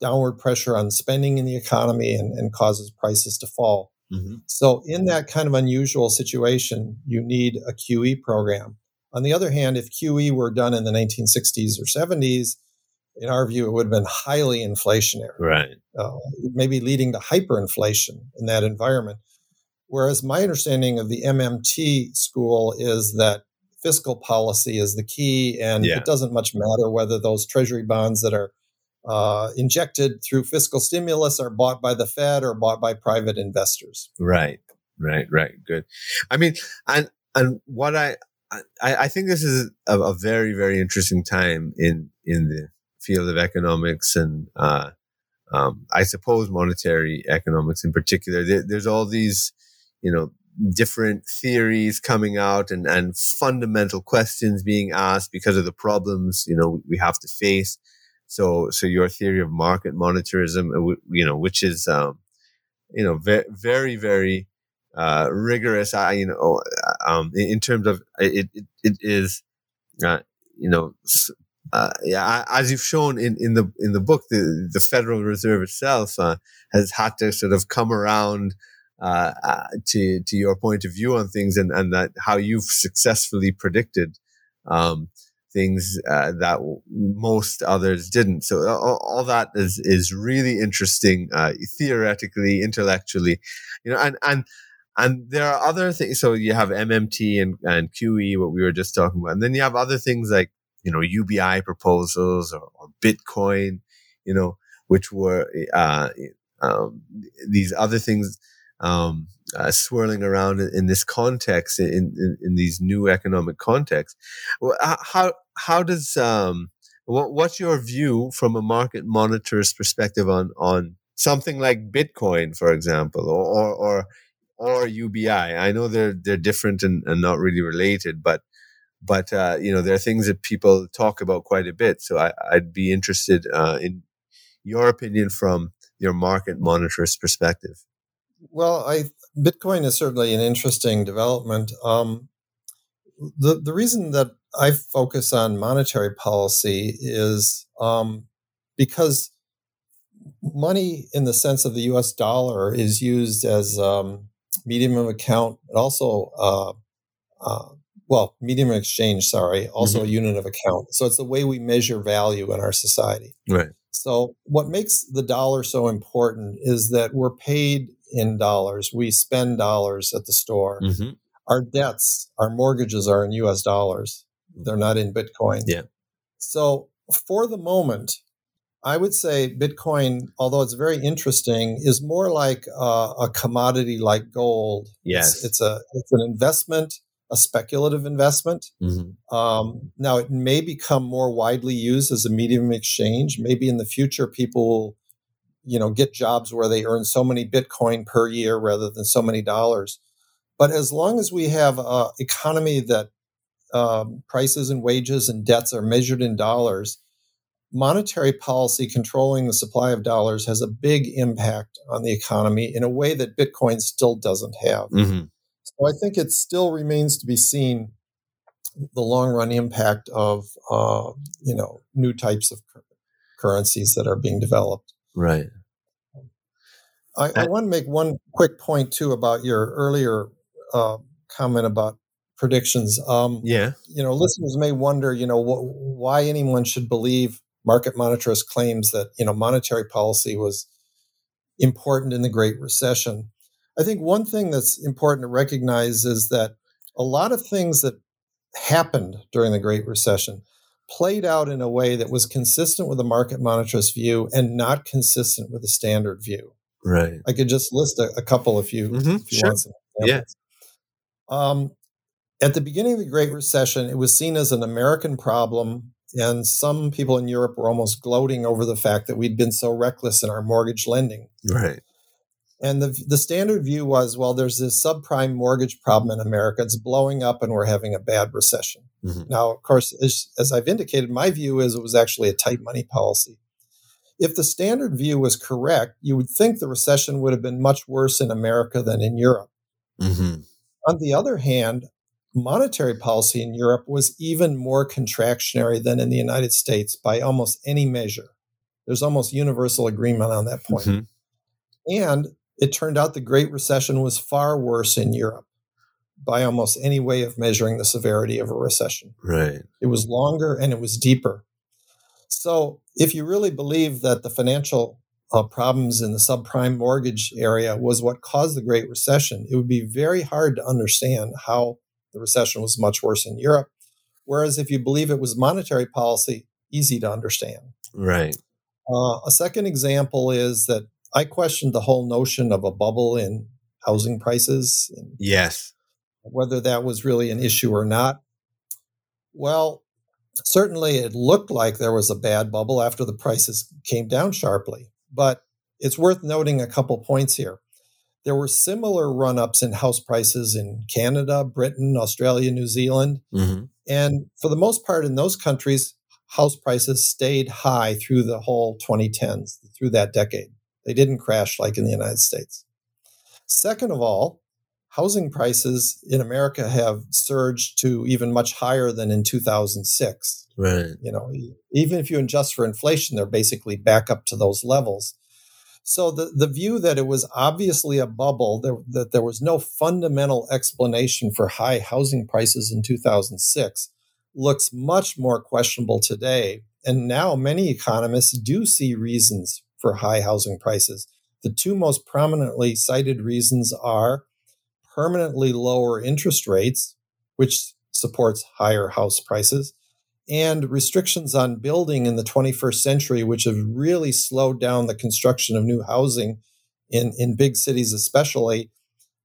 downward pressure on spending in the economy and, and causes prices to fall. Mm-hmm. So, in that kind of unusual situation, you need a QE program. On the other hand, if QE were done in the 1960s or 70s, in our view, it would have been highly inflationary. Right. Uh, maybe leading to hyperinflation in that environment. Whereas my understanding of the MMT school is that fiscal policy is the key, and yeah. it doesn't much matter whether those treasury bonds that are uh, injected through fiscal stimulus are bought by the Fed or bought by private investors. Right, right, right. Good. I mean, and and what I I, I think this is a, a, very very interesting time in in the field of economics and uh, um, I suppose monetary economics in particular. There, there's all these you know, different theories coming out and, and fundamental questions being asked because of the problems, you know, we have to face. So, so your theory of market monetarism, uh, you know, which is, um, you know, very, very, very, uh, rigorous, I, you know, uh, um, in, terms of it, it, it is, uh, you know, uh, yeah, as you've shown in, in the in the book, the the Federal Reserve itself uh, has had to sort of come around uh, uh, to to your point of view on things and and that how you've successfully predicted um, things uh, that most others didn't. So all, all, that is is really interesting uh, theoretically, intellectually, you know, and and. And there are other things. So you have MMT and, and QE, what we were just talking about. And then you have other things like, you know, UBI proposals or, or Bitcoin, you know, which were, uh, um, these other things um, uh, swirling around in, in this context, in, in, in, these new economic contexts. How how does um, what, what's your view from a market monetarist's perspective on on something like Bitcoin, for example, or or or, or UBI? I know they're they're different and, and not really related, but but uh, you know there are things that people talk about quite a bit. So I, would be interested uh, in your opinion from your market monetarist's perspective. Well, I Bitcoin is certainly an interesting development. Um, the the reason that I focus on monetary policy is um, because money, in the sense of the U.S. dollar, is used as um, medium of account, but also uh, uh, well, medium of exchange. Sorry, also mm-hmm. a unit of account. So it's the way we measure value in our society. Right. So what makes the dollar so important is that we're paid in dollars. We spend dollars at the store. Mm-hmm. Our debts, our mortgages are in US dollars. They're not in Bitcoin. Yeah. So for the moment, I would say Bitcoin, although it's very interesting, is more like uh, a commodity like gold. Yes, it's, it's, a it's an investment, a speculative investment. Mm-hmm. Um, now it may become more widely used as a medium of exchange. Maybe in the future, people will, you know, get jobs where they earn so many Bitcoin per year rather than so many dollars. But as long as we have an economy that um, prices and wages and debts are measured in dollars monetary policy controlling the supply of dollars has a big impact on the economy in a way that Bitcoin still doesn't have. Mm-hmm. So I think it still remains to be seen the long run impact of uh, you know new types of currencies that are being developed. Right. I, I want to make one quick point too about your earlier uh, comment about predictions. Um, yeah. You know, listeners may wonder, you know, wh- why anyone should believe market monetarist claims that you know monetary policy was important in the Great Recession. I think one thing that's important to recognize is that a lot of things that happened during the Great Recession played out in a way that was consistent with the market monetarist view and not consistent with the standard view. Right. I could just list a, a couple if you, mm-hmm. if you sure. want some. Yeah. Um, at the beginning of the Great Recession, it was seen as an American problem and some people in Europe were almost gloating over the fact that we'd been so reckless in our mortgage lending. Right. And the, the standard view was well, there's this subprime mortgage problem in America. It's blowing up and we're having a bad recession. Mm-hmm. Now, of course, as, as I've indicated, my view is it was actually a tight money policy. If the standard view was correct, you would think the recession would have been much worse in America than in Europe. Mm-hmm. On the other hand, monetary policy in Europe was even more contractionary than in the United States by almost any measure. There's almost universal agreement on that point. Mm-hmm. And it turned out the Great Recession was far worse in Europe by almost any way of measuring the severity of a recession. Right. It was longer and it was deeper. So, if you really believe that the financial uh, problems in the subprime mortgage area was what caused the Great Recession, it would be very hard to understand how the recession was much worse in Europe. Whereas if you believe it was monetary policy, easy to understand. Right. Uh, a second example is that I questioned the whole notion of a bubble in housing prices. yes. Whether that was really an issue or not. Well, certainly it looked like there was a bad bubble after the prices came down sharply. But it's worth noting a couple points here. There were similar run ups in house prices in Canada, Britain, Australia, New Zealand. Mm-hmm. And for the most part, in those countries, house prices stayed high through the whole 2010s, through that decade. They didn't crash like in the United States. Second of all, housing prices in America have surged to even much higher than in 2006. Right. You know, even if you adjust for inflation, they're basically back up to those levels. So the, the view that it was obviously a bubble, there, that there was no fundamental explanation for high housing prices in 2006, looks much more questionable today. And now many economists do see reasons for high housing prices. The two most prominently cited reasons are permanently lower interest rates, which supports higher house prices, and restrictions on building in the 21st century, which have really slowed down the construction of new housing in, in big cities, especially,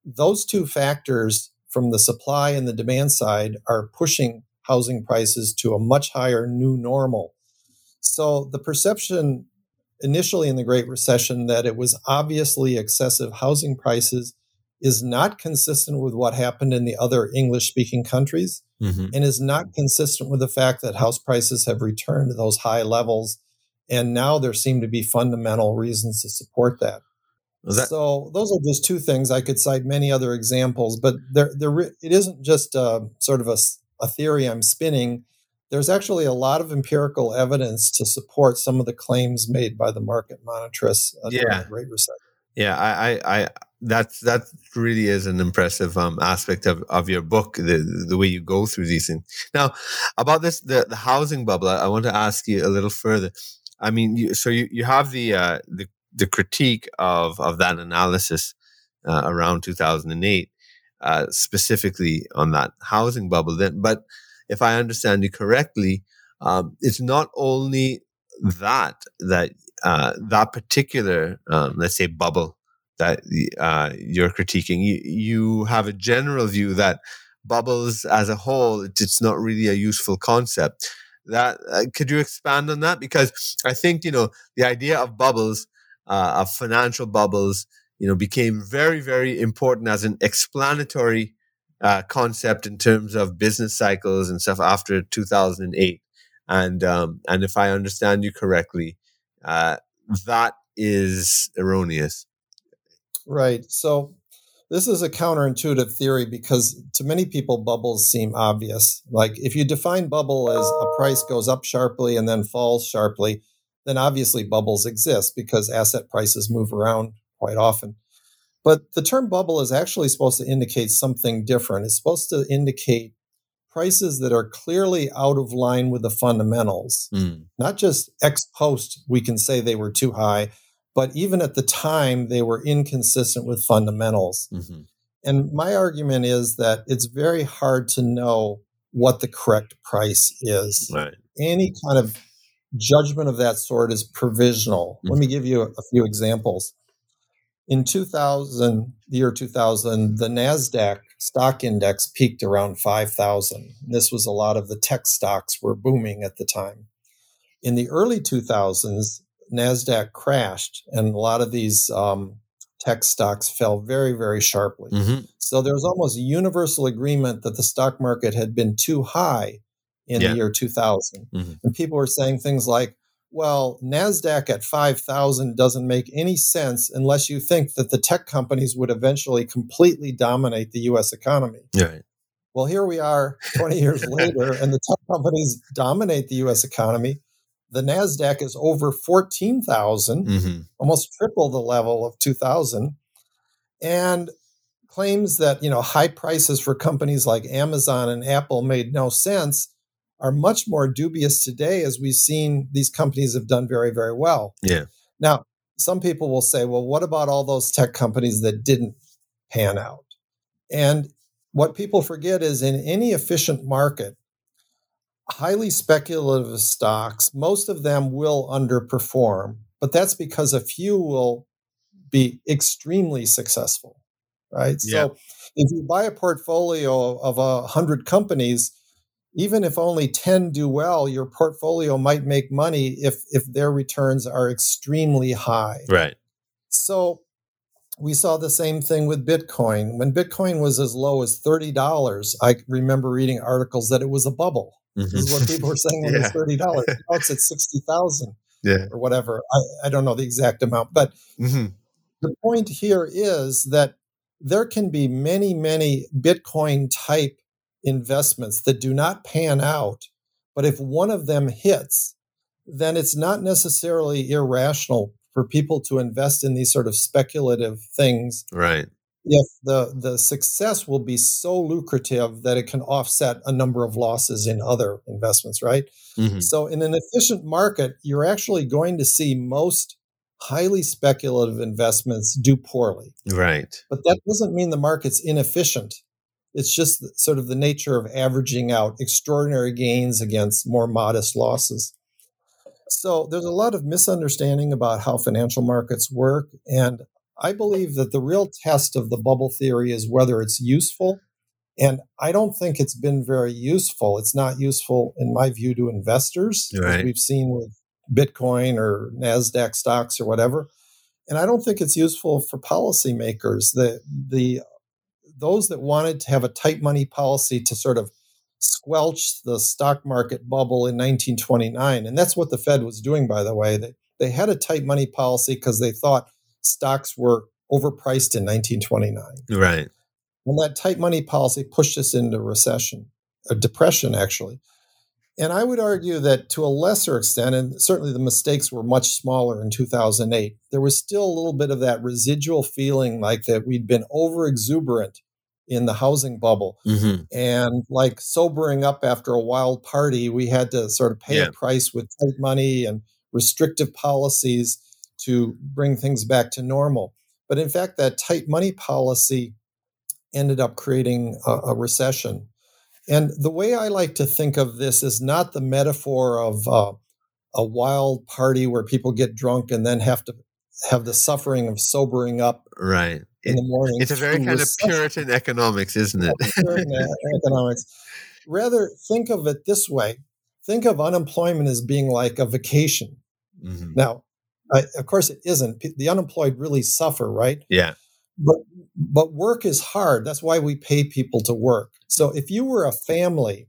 those two factors from the supply and the demand side are pushing housing prices to a much higher new normal. So the perception initially in the Great Recession that it was obviously excessive housing prices is not consistent with what happened in the other English speaking countries mm-hmm. and is not consistent with the fact that house prices have returned to those high levels. And now there seem to be fundamental reasons to support that. that- so those are just two things. I could cite many other examples, but there, there, it isn't just uh, sort of a, a theory I'm spinning. There's actually a lot of empirical evidence to support some of the claims made by the market monetarists uh, during the Great Recession. Yeah, I, I, that's that really is an impressive um, aspect of, of your book the the way you go through these things. Now about this the, the housing bubble I, I want to ask you a little further. I mean you, so you, you have the uh, the the critique of of that analysis uh, around 2008 uh, specifically on that housing bubble then. But if i understand you correctly um, it's not only that that uh, that particular um, let's say bubble that uh, you're critiquing. You, you have a general view that bubbles as a whole it's not really a useful concept. That uh, could you expand on that? Because i think you know the idea of bubbles uh, of financial bubbles you know became very very important as an explanatory uh, concept in terms of business cycles and stuff after 2008 and um, and if i understand you correctly uh, that is erroneous right so this is a counterintuitive theory because to many people bubbles seem obvious. Like if you define bubble as a price goes up sharply and then falls sharply then obviously bubbles exist because asset prices move around quite often. But the term bubble is actually supposed to indicate something different. It's supposed to indicate prices that are clearly out of line with the fundamentals. Mm. not just ex post we can say they were too high but even at the time, they were inconsistent with fundamentals. Mm-hmm. And my argument is that it's very hard to know what the correct price is. Right. Any kind of judgment of that sort is provisional. Mm-hmm. Let me give you a, a few examples. In 2000, the year 2000, the NASDAQ stock index peaked around 5,000. This was a lot of the tech stocks were booming at the time. In the early 2000s, NASDAQ crashed and a lot of these um, tech stocks fell very, very sharply. Mm-hmm. So there was almost universal agreement that the stock market had been too high in Yeah. the year 2000. Mm-hmm. And people were saying things like, well, NASDAQ at 5,000 doesn't make any sense unless you think that the tech companies would eventually completely dominate the US economy. Right. Well, here we are 20 years later, and the tech companies dominate the US economy. The NASDAQ is over 14,000, Mm-hmm. almost triple the level of 2000, and claims that you know high prices for companies like Amazon and Apple made no sense are much more dubious today as we've seen these companies have done very very well. Yeah. Now, some people will say, well, what about all those tech companies that didn't pan out? And what people forget is in any efficient market, highly speculative stocks, most of them will underperform, but that's because a few will be extremely successful, right? Yeah. So if you buy a portfolio of a hundred companies, even if only 10 do well, your portfolio might make money if if their returns are extremely high. Right. So we saw the same thing with Bitcoin. When Bitcoin was as low as $30, I remember reading articles that it was a bubble. This is what people were saying when it was $30. Now it's at 60,000 Yeah. or whatever. I, I don't know the exact amount, but Mm-hmm. the point here is that there can be many, many Bitcoin type investments that do not pan out. But if one of them hits, then it's not necessarily irrational for people to invest in these sort of speculative things Right. If the, the success will be so lucrative that it can offset a number of losses in other investments, right? Mm-hmm. So, in an efficient market, you're actually going to see most highly speculative investments do poorly. Right. But that doesn't mean the market's inefficient. It's just sort of the nature of averaging out extraordinary gains against more modest losses. So, there's a lot of misunderstanding about how financial markets work. And I believe that the real test of the bubble theory is whether it's useful. And I don't think it's been very useful. It's not useful, in my view, to investors, as we've seen with Bitcoin or NASDAQ stocks or whatever. And I don't think it's useful for policymakers. The, the, those that wanted to have a tight money policy to sort of squelch the stock market bubble in 1929. And that's what the Fed was doing, by the way. They, they had a tight money policy because they thought stocks were overpriced in 1929. Right. And that tight money policy pushed us into recession, a depression, actually. And I would argue that to a lesser extent, and certainly the mistakes were much smaller in 2008, there was still a little bit of that residual feeling like that we'd been over exuberant in the housing bubble. Mm-hmm. And like sobering up after a wild party, we had to sort of pay Yeah. a price with tight money and restrictive policies to bring things back to normal. But in fact, that tight money policy ended up creating a, a recession. And the way I like to think of this is not the metaphor of uh, a wild party where people get drunk and then have to have the suffering of sobering up right in the morning. It's a very kind of Puritan economics, isn't it? Puritan economics. Rather, think of it this way: think of unemployment as being like a vacation. Mm-hmm. Now, I, of course, it isn't. The unemployed really suffer, right? Yeah. But but work is hard. That's why we pay people to work. So if you were a family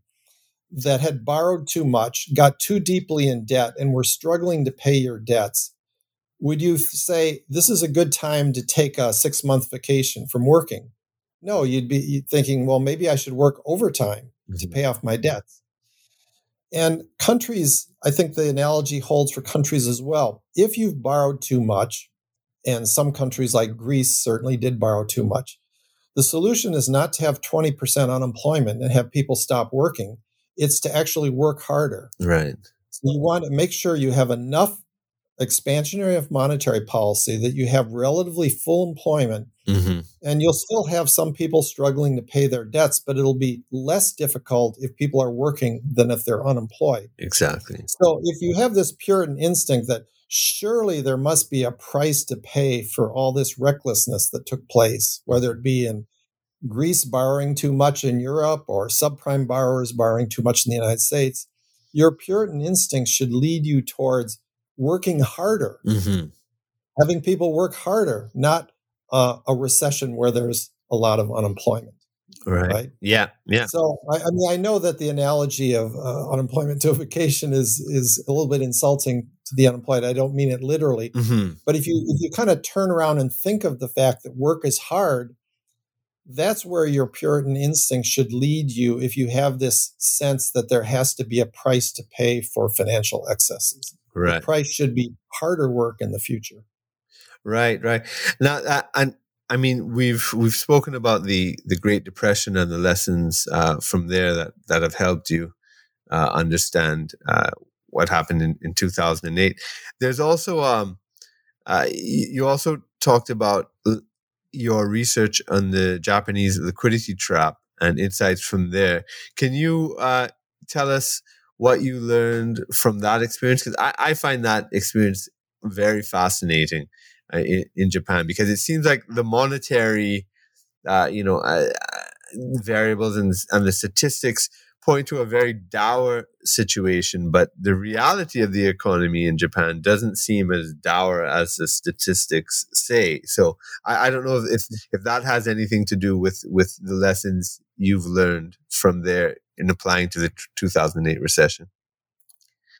that had borrowed too much, got too deeply in debt, and were struggling to pay your debts, would you say this is a good time to take a six month vacation from working? No, you'd be thinking, well, maybe I should work overtime mm-hmm. to pay off my debts. And countries, I think the analogy holds for countries as well. If you've borrowed too much, and some countries like Greece certainly did borrow too much, the solution is not to have 20% unemployment and have people stop working. It's to actually work harder. Right. So you want to make sure you have enough expansionary of monetary policy that you have relatively full employment mm-hmm. and you'll still have some people struggling to pay their debts but it'll be less difficult if people are working than if they're unemployed exactly so if you have this puritan instinct that surely there must be a price to pay for all this recklessness that took place whether it be in greece borrowing too much in europe or subprime borrowers borrowing too much in the united states your puritan instinct should lead you towards working harder, mm-hmm. having people work harder, not uh, a recession where there's a lot of unemployment. Right. right? Yeah. Yeah. So I, I, mean, I know that the analogy of uh, unemployment to vacation is is a little bit insulting to the unemployed. I don't mean it literally, mm-hmm. but if you if you kind of turn around and think of the fact that work is hard, that's where your Puritan instinct should lead you. If you have this sense that there has to be a price to pay for financial excesses, Right. The price should be harder work in the future. Right, right. Now, uh, and I mean, we've we've spoken about the the Great Depression and the lessons uh, from there that that have helped you uh, understand uh, what happened in, in 2008. There's also um, uh, you also talked about your research on the Japanese liquidity trap and insights from there. Can you uh, tell us what you learned from that experience because I, I, find that experience very fascinating uh, in, in, Japan because it seems like the monetary, uh, you know, uh, uh, variables and, and the statistics point to a very dour situation, but the reality of the economy in Japan doesn't seem as dour as the statistics say. So I, I don't know if, if that has anything to do with with the lessons you've learned from there in applying to the 2008 recession.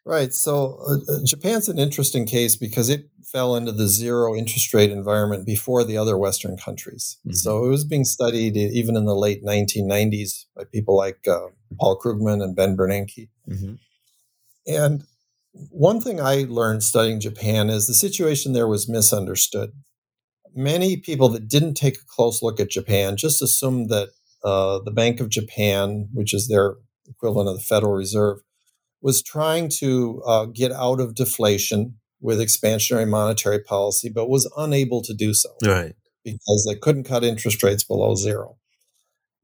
Right. So uh, uh, Japan's an interesting case because it fell into the zero interest rate environment before the other Western countries. Mm-hmm. So it was being studied even in the late 1990s by people like uh, Paul Krugman and Ben Bernanke. Mm-hmm. And one thing I learned studying Japan is the situation there was misunderstood. Many people that didn't take a close look at Japan just assumed that uh, the Bank of Japan, which is their equivalent of the Federal Reserve, was trying to uh, get out of deflation with expansionary monetary policy, but was unable to do so. Right. Because they couldn't cut interest rates below zero.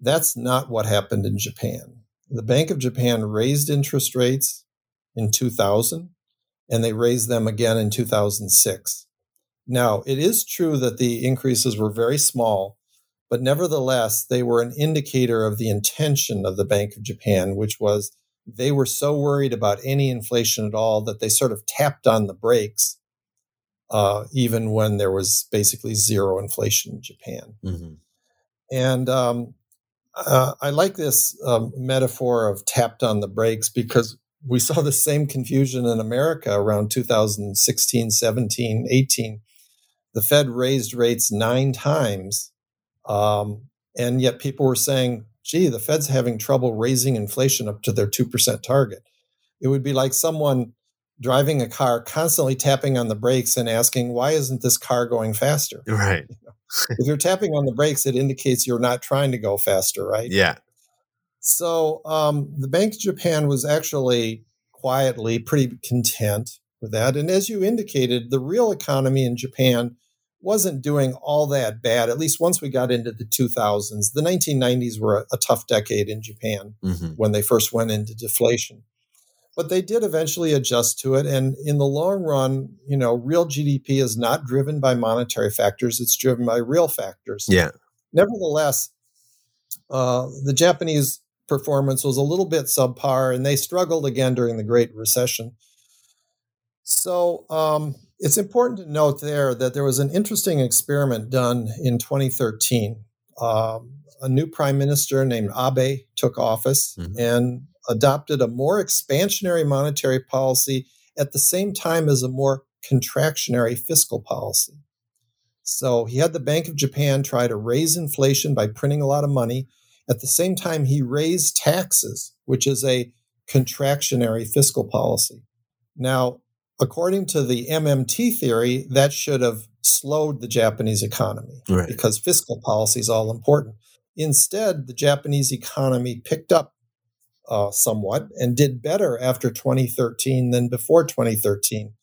That's not what happened in Japan. The Bank of Japan raised interest rates in 2000 and they raised them again in 2006. Now, it is true that the increases were very small, but nevertheless, they were an indicator of the intention of the Bank of Japan, which was they were so worried about any inflation at all that they sort of tapped on the brakes, uh, even when there was basically zero inflation in Japan. Mm-hmm. And um, uh, I like this um, metaphor of tapped on the brakes because we saw the same confusion in America around 2016, 17, 18. The Fed raised rates nine times um, and yet people were saying, gee, the Fed's having trouble raising inflation up to their 2% target. It would be like someone driving a car constantly tapping on the brakes and asking, why isn't this car going faster? Right. if you're tapping on the brakes, it indicates you're not trying to go faster, right? Yeah. So um, the Bank of Japan was actually quietly pretty content with that. And as you indicated, the real economy in Japan wasn't doing all that bad, at least once we got into the 2000s. The 1990s were a, a tough decade in Japan mm-hmm. when they first went into deflation. but they did eventually adjust to it. And in the long run, you know, real GDP is not driven by monetary factors, it's driven by real factors. Yeah. Nevertheless, uh, the Japanese performance was a little bit subpar and they struggled again during the Great Recession. So um, it's important to note there that there was an interesting experiment done in 2013. Um, a new prime minister named Abe took office mm-hmm. and adopted a more expansionary monetary policy at the same time as a more contractionary fiscal policy. So he had the Bank of Japan try to raise inflation by printing a lot of money. At the same time, he raised taxes, which is a contractionary fiscal policy. Now, according to the MMT theory, that should have slowed the Japanese economy right. because fiscal policy is all important. Instead, the Japanese economy picked up uh, somewhat and did better after 2013 than before 2013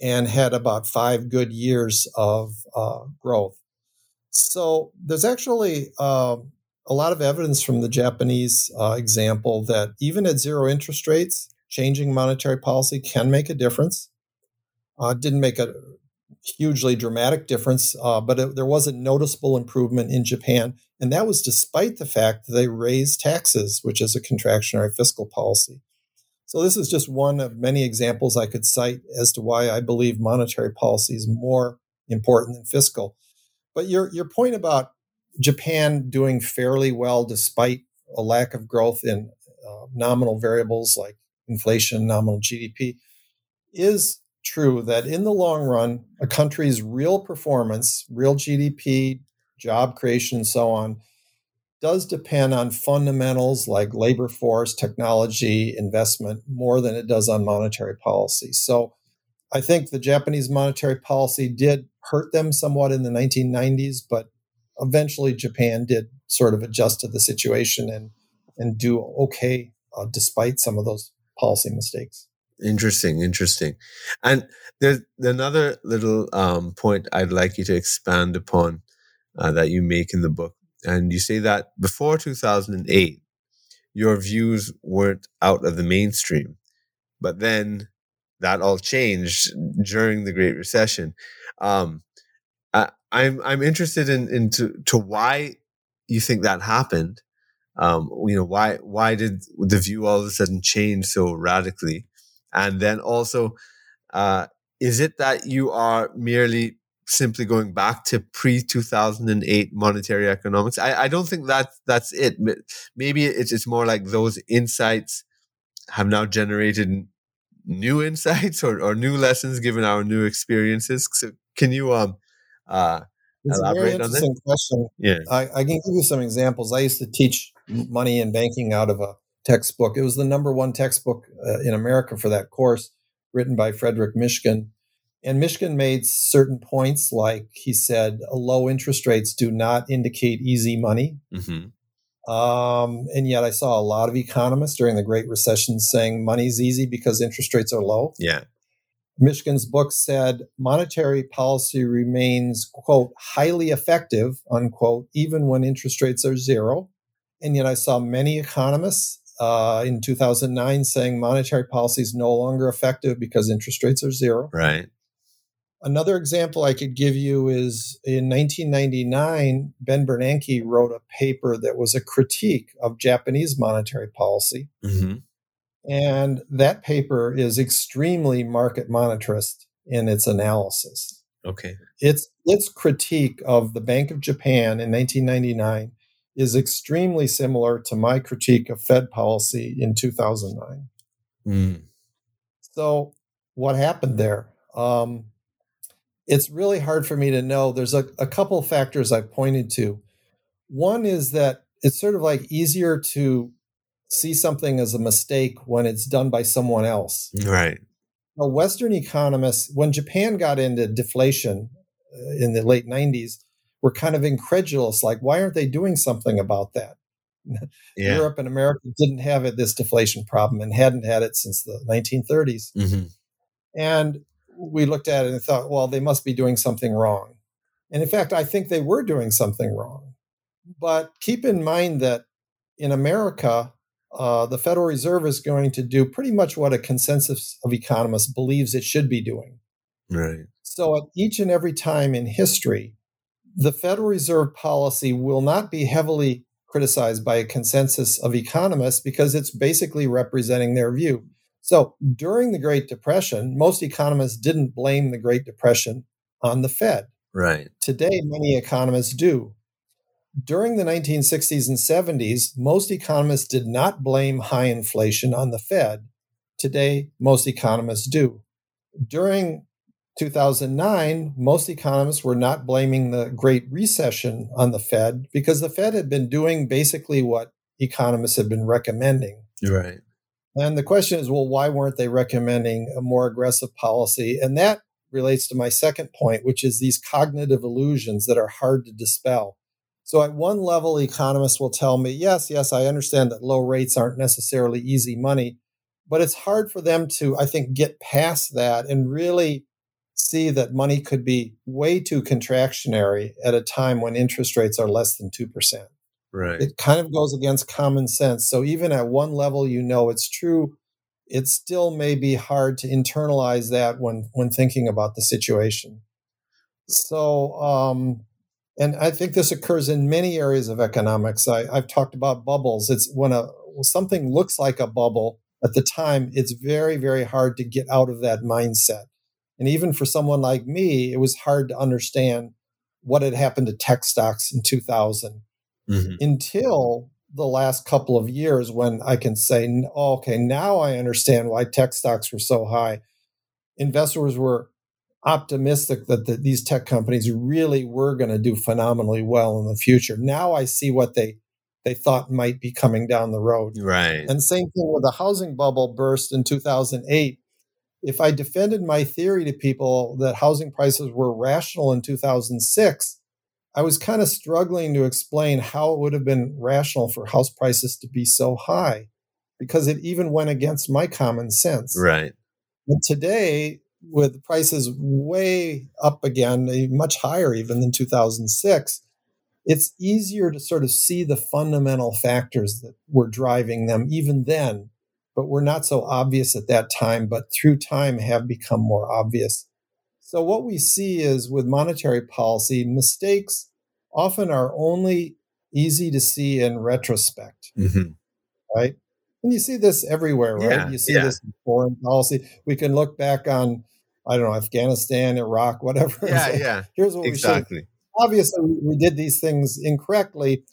and had about five good years of uh, growth. So there's actually uh, a lot of evidence from the Japanese uh, example that even at zero interest rates, changing monetary policy can make a difference. Uh, didn't make a hugely dramatic difference, uh, but it, there was a noticeable improvement in Japan. And that was despite the fact that they raised taxes, which is a contractionary fiscal policy. So, this is just one of many examples I could cite as to why I believe monetary policy is more important than fiscal. But your, your point about Japan doing fairly well despite a lack of growth in uh, nominal variables like inflation, nominal GDP, is true that in the long run, a country's real performance, real GDP, job creation, and so on, does depend on fundamentals like labor force, technology, investment, more than it does on monetary policy. So I think the Japanese monetary policy did hurt them somewhat in the 1990s, but eventually Japan did sort of adjust to the situation and, and do okay uh, despite some of those policy mistakes. Interesting, interesting. And there's another little um, point I'd like you to expand upon uh, that you make in the book. And you say that before 2008, your views weren't out of the mainstream. But then that all changed during the Great Recession. Um, I, I'm I'm interested in into to why you think that happened. Um, you know why why did the view all of a sudden change so radically? And then also, uh, is it that you are merely simply going back to pre 2008 monetary economics? I, I don't think that that's it. Maybe it's, it's more like those insights have now generated new insights or, or new lessons given our new experiences. So can you um uh a very interesting question. Yeah, I, I, can give you some examples. I used to teach money and banking out of a textbook. It was the number one textbook uh, in America for that course, written by Frederick Mishkin. And Mishkin made certain points, like he said, low interest rates do not indicate easy money. Mm-hmm. Um, and yet, I saw a lot of economists during the Great Recession saying money's easy because interest rates are low. Yeah. Mishkin's book said monetary policy remains, quote, highly effective, unquote, even when interest rates are zero. And yet, I saw many economists uh, in 2009 saying monetary policy is no longer effective because interest rates are zero. Right. Another example I could give you is in 1999, Ben Bernanke wrote a paper that was a critique of Japanese monetary policy. Mm-hmm. And that paper is extremely market monetarist in its analysis. Okay. Its its critique of the Bank of Japan in 1999 is extremely similar to my critique of Fed policy in 2009. Mm. So, what happened there? Um, it's really hard for me to know. There's a, a couple factors I've pointed to. One is that it's sort of like easier to see something as a mistake when it's done by someone else. Right. A Western economists, when Japan got into deflation uh, in the late 90s, were kind of incredulous like, why aren't they doing something about that? Yeah. Europe and America didn't have it, this deflation problem and hadn't had it since the 1930s. Mm-hmm. And we looked at it and thought, well, they must be doing something wrong. And in fact, I think they were doing something wrong. But keep in mind that in America, uh, the Federal Reserve is going to do pretty much what a consensus of economists believes it should be doing. Right. So, at each and every time in history, the Federal Reserve policy will not be heavily criticized by a consensus of economists because it's basically representing their view. So, during the Great Depression, most economists didn't blame the Great Depression on the Fed. Right. Today, many economists do. During the 1960s and 70s, most economists did not blame high inflation on the Fed. Today, most economists do. During 2009, most economists were not blaming the Great Recession on the Fed because the Fed had been doing basically what economists had been recommending. Right. And the question is, well, why weren't they recommending a more aggressive policy? And that relates to my second point, which is these cognitive illusions that are hard to dispel. So, at one level, economists will tell me, yes, yes, I understand that low rates aren't necessarily easy money, but it's hard for them to, I think, get past that and really see that money could be way too contractionary at a time when interest rates are less than 2%. Right. It kind of goes against common sense. So, even at one level, you know it's true. It still may be hard to internalize that when when thinking about the situation. So, um, and I think this occurs in many areas of economics. I, have talked about bubbles. It's when a when something looks like a bubble at the time, it's very, very hard to get out of that mindset. And even for someone like me, it was hard to understand what had happened to tech stocks in 2000 mm-hmm. until the last couple of years when I can say, oh, okay, now I understand why tech stocks were so high. Investors were optimistic that the, these tech companies really were going to do phenomenally well in the future. Now I see what they they thought might be coming down the road. Right. And same thing with the housing bubble burst in 2008. If I defended my theory to people that housing prices were rational in 2006, I was kind of struggling to explain how it would have been rational for house prices to be so high because it even went against my common sense. Right. But today, with prices way up again, eh, much higher even than 2006, it's easier to sort of see the fundamental factors that were driving them even then, but we were not so obvious at that time, but through time have become more obvious. So, what we see is with monetary policy, mistakes often are only easy to see in retrospect, mm-hmm. right? And you see this everywhere, right? Yeah, you see yeah. this in foreign policy. We can look back on, I don't know, Afghanistan, Iraq, whatever. Yeah, yeah. Here's what exactly. we should. Obviously, we did these things incorrectly,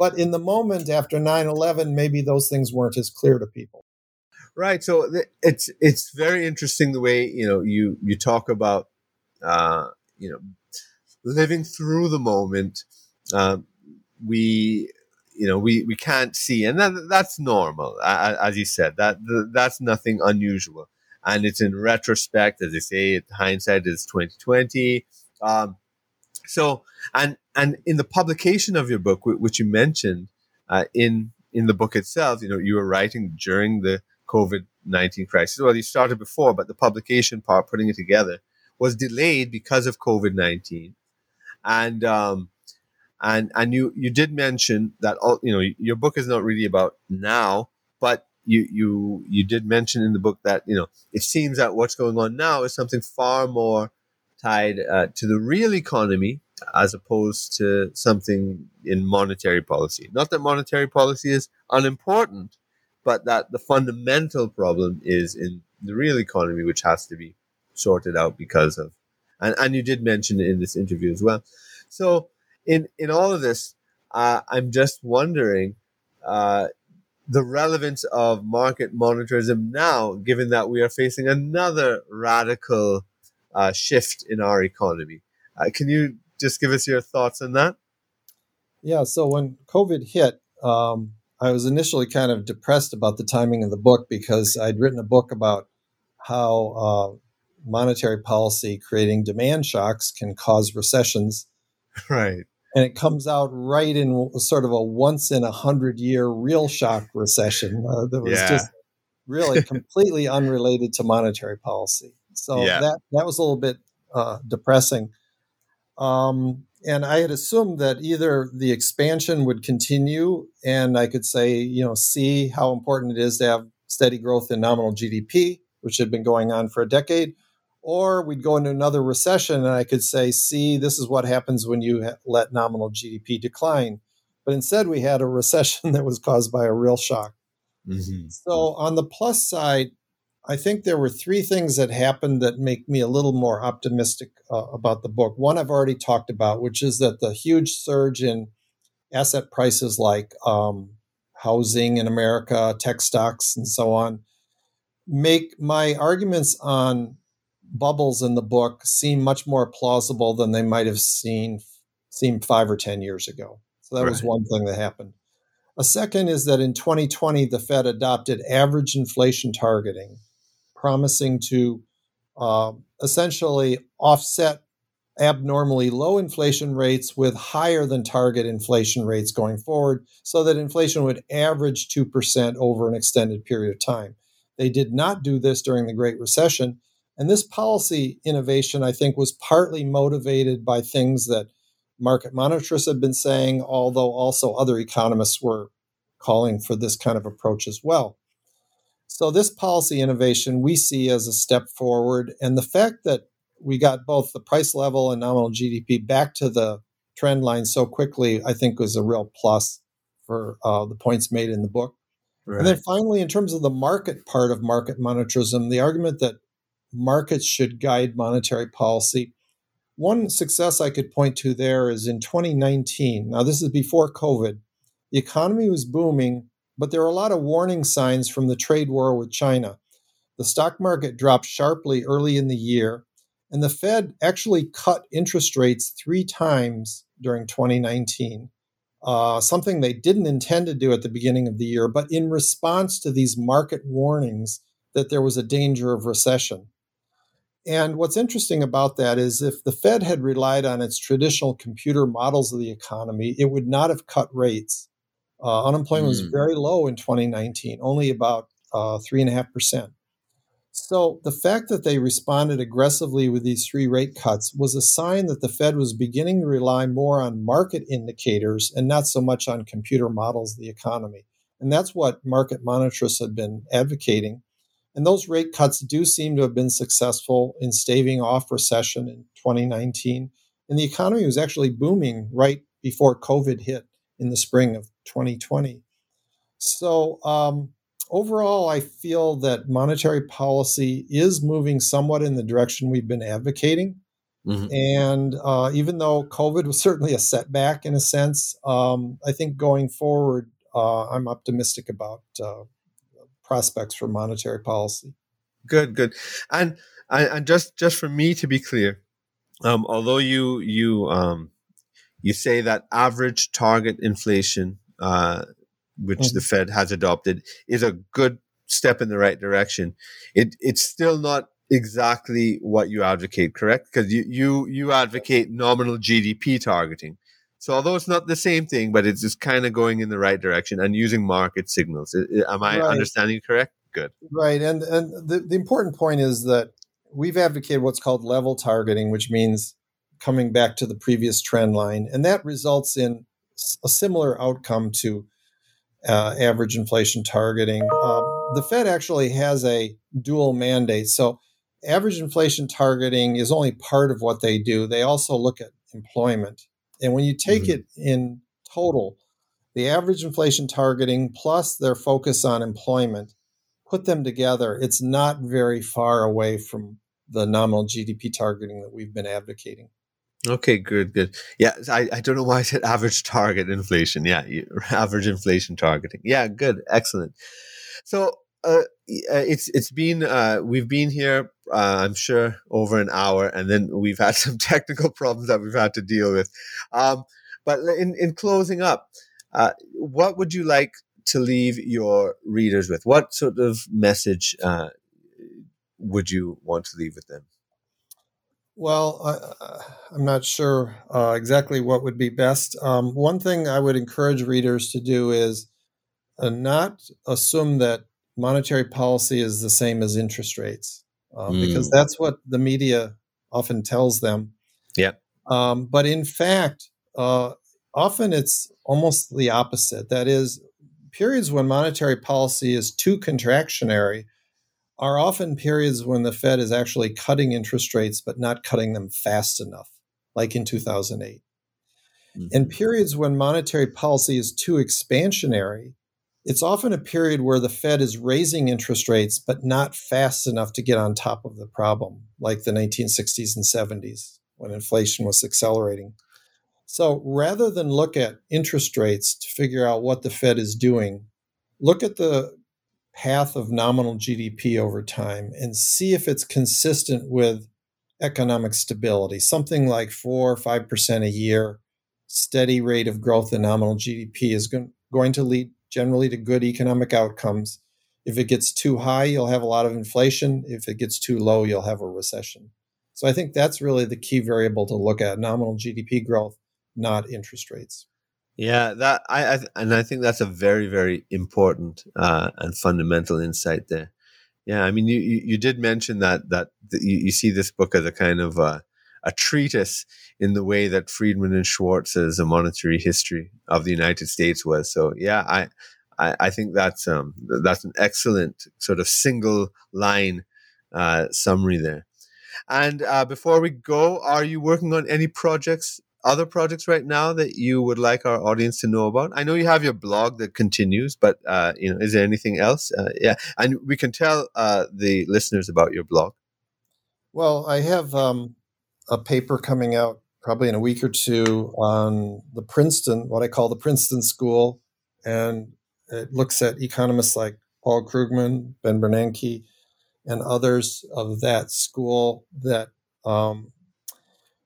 but in the moment after 9-11, maybe those things weren't as clear to people. Right. So it's it's very interesting the way you know you you talk about uh, you know living through the moment. Um, we you know we we can't see and that, that's normal as you said that that's nothing unusual and it's in retrospect as they say hindsight is 2020 um, so and and in the publication of your book which you mentioned uh, in in the book itself you know you were writing during the covid-19 crisis. Well you started before but the publication part putting it together was delayed because of covid-19 and um, and and you you did mention that all you know your book is not really about now but you you you did mention in the book that you know it seems that what's going on now is something far more tied uh, to the real economy as opposed to something in monetary policy. Not that monetary policy is unimportant but that the fundamental problem is in the real economy which has to be sorted out because of and, and you did mention it in this interview as well so in in all of this, uh, I'm just wondering uh, the relevance of market monetarism now, given that we are facing another radical uh, shift in our economy. Uh, can you just give us your thoughts on that? Yeah. So when COVID hit, um, I was initially kind of depressed about the timing of the book because I'd written a book about how uh, monetary policy creating demand shocks can cause recessions. Right and it comes out right in sort of a once in a hundred year real shock recession uh, that was yeah. just really completely unrelated to monetary policy. So yeah. that that was a little bit uh, depressing. Um, and I had assumed that either the expansion would continue, and I could say, you know, see how important it is to have steady growth in nominal GDP, which had been going on for a decade, or we'd go into another recession, and I could say, see, this is what happens when you ha- let nominal GDP decline. But instead, we had a recession that was caused by a real shock. Mm-hmm. So, on the plus side, I think there were three things that happened that make me a little more optimistic uh, about the book. One I've already talked about, which is that the huge surge in asset prices like um, housing in America, tech stocks, and so on, make my arguments on bubbles in the book seem much more plausible than they might have seen seemed five or ten years ago. So that right. was one thing that happened. A second is that in 2020, the Fed adopted average inflation targeting, promising to uh, essentially offset abnormally low inflation rates with higher than target inflation rates going forward so that inflation would average 2% over an extended period of time. They did not do this during the Great Recession. And this policy innovation, I think, was partly motivated by things that market monetarists have been saying, although also other economists were calling for this kind of approach as well. So, this policy innovation we see as a step forward. And the fact that we got both the price level and nominal GDP back to the trend line so quickly, I think was a real plus for uh, the points made in the book. Right. And then finally, in terms of the market part of market monetarism, the argument that markets should guide monetary policy. One success I could point to there is in 2019. Now, this is before COVID. The economy was booming, but there are a lot of warning signs from the trade war with China. The stock market dropped sharply early in the year, and the Fed actually cut interest rates three times during 2019. Uh, something they didn't intend to do at the beginning of the year, but in response to these market warnings that there was a danger of recession. And what's interesting about that is if the Fed had relied on its traditional computer models of the economy, it would not have cut rates. Uh, unemployment mm. was hmm. very low in 2019, only about uh, 3.5%. So the fact that they responded aggressively with these three rate cuts was a sign that the Fed was beginning to rely more on market indicators and not so much on computer models of the economy. And that's what market monetarists had been advocating. And those rate cuts do seem to have been successful in staving off recession in 2019. And the economy was actually booming right before COVID hit in the spring of 2020. So, um, overall, I feel that monetary policy is moving somewhat in the direction we've been advocating. Mm-hmm. And uh, even though COVID was certainly a setback in a sense, um, I think going forward, uh, I'm optimistic about uh, prospects for monetary policy. Good, good, and and just just for me to be clear, um, although you you um, you say that average target inflation, uh, which mm-hmm. the Fed has adopted, is a good step in the right direction. It it's still not exactly what you advocate, correct? Because you you you advocate nominal GDP targeting. So although it's not the same thing, but it's just kind of going in the right direction and using market signals. Am I right. understanding correct? Good. Right. And and the, the important point is that we've advocated what's called level targeting, which means coming back to the previous trend line. And that results in a similar outcome to uh, average inflation targeting. Um, the Fed actually has a dual mandate. So average inflation targeting is only part of what they do. They also look at employment. And when you take mm-hmm. it in total, the average inflation targeting plus their focus on employment, put them together, it's not very far away from the nominal GDP targeting that we've been advocating. Okay, good, good. Yeah, I, I don't know why I said average target inflation. Yeah, average inflation targeting. Yeah, good, excellent. So uh, it's it's been uh, we've been here uh, I'm sure over an hour, and then we've had some technical problems that we've had to deal with. Um, but in in closing up, uh, what would you like to leave your readers with? What sort of message uh, would you want to leave with them? Well, I'm not sure uh, exactly what would be best. Um, one thing I would encourage readers to do is not assume that monetary policy is the same as interest rates, uh, mm. because that's what the media often tells them. Yeah. Um, but in fact, uh, often it's almost the opposite. That is, periods when monetary policy is too contractionary are often periods when the Fed is actually cutting interest rates, but not cutting them fast enough, like in 2008. Mm-hmm. In periods when monetary policy is too expansionary, it's often a period where the Fed is raising interest rates, but not fast enough to get on top of the problem, like the 1960s and 70s when inflation was accelerating. So rather than look at interest rates to figure out what the Fed is doing, look at the path of nominal GDP over time and see if it's consistent with economic stability, something like 4 or 5% a year, steady rate of growth in nominal GDP is going to lead generally to good economic outcomes. If it gets too high, you'll have a lot of inflation. If it gets too low, you'll have a recession. So I think that's really the key variable to look at nominal GDP growth, not interest rates. Yeah, that I, I and I think that's a very very important uh, and fundamental insight there. Yeah, I mean you you, you did mention that that you, you, see this book as a kind of a, a treatise in the way that Friedman and Schwartz's A Monetary History of the United States was. So yeah, I I, I think that's um that's an excellent sort of single line uh, summary there. And uh, before we go, are you working on any projects other projects right now that you would like our audience to know about? I know you have your blog that continues, but uh, you know, is there anything else? Uh, yeah, and we can tell uh, the listeners about your blog. Well, I have um, a paper coming out probably in a week or two on the Princeton, what I call the Princeton School, and it looks at economists like Paul Krugman, Ben Bernanke, and others of that school that um,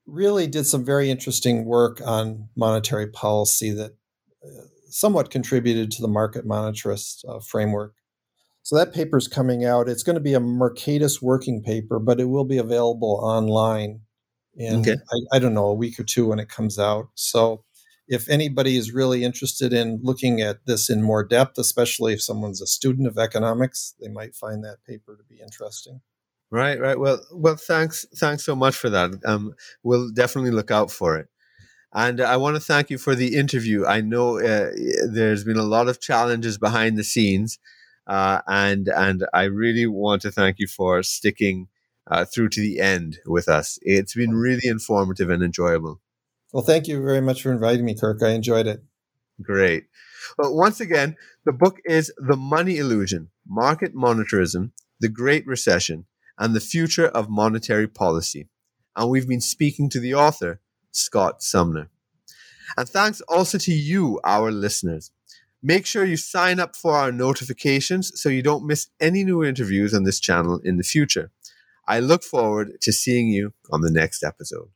really did some very interesting work on monetary policy that uh, somewhat contributed to the market monetarist uh, framework. So that paper is coming out. It's going to be a Mercatus working paper, but it will be available online in, okay. I, I don't know, a week or two when it comes out. So if anybody is really interested in looking at this in more depth, especially if someone's a student of economics, they might find that paper to be interesting. Right, right. Well, well, thanks, thanks so much for that. Um, we'll definitely look out for it. And I want to thank you for the interview. I know uh, there's been a lot of challenges behind the scenes, uh, and and I really want to thank you for sticking uh, through to the end with us. It's been really informative and enjoyable. Well, thank you very much for inviting me, Kirk. I enjoyed it. Great. Well, once again, the book is The Money Illusion Market Monetarism, The Great Recession, and the future of monetary policy. And we've been speaking to the author, Scott Sumner. And thanks also to you, our listeners. Make sure you sign up for our notifications so you don't miss any new interviews on this channel in the future. I look forward to seeing you on the next episode.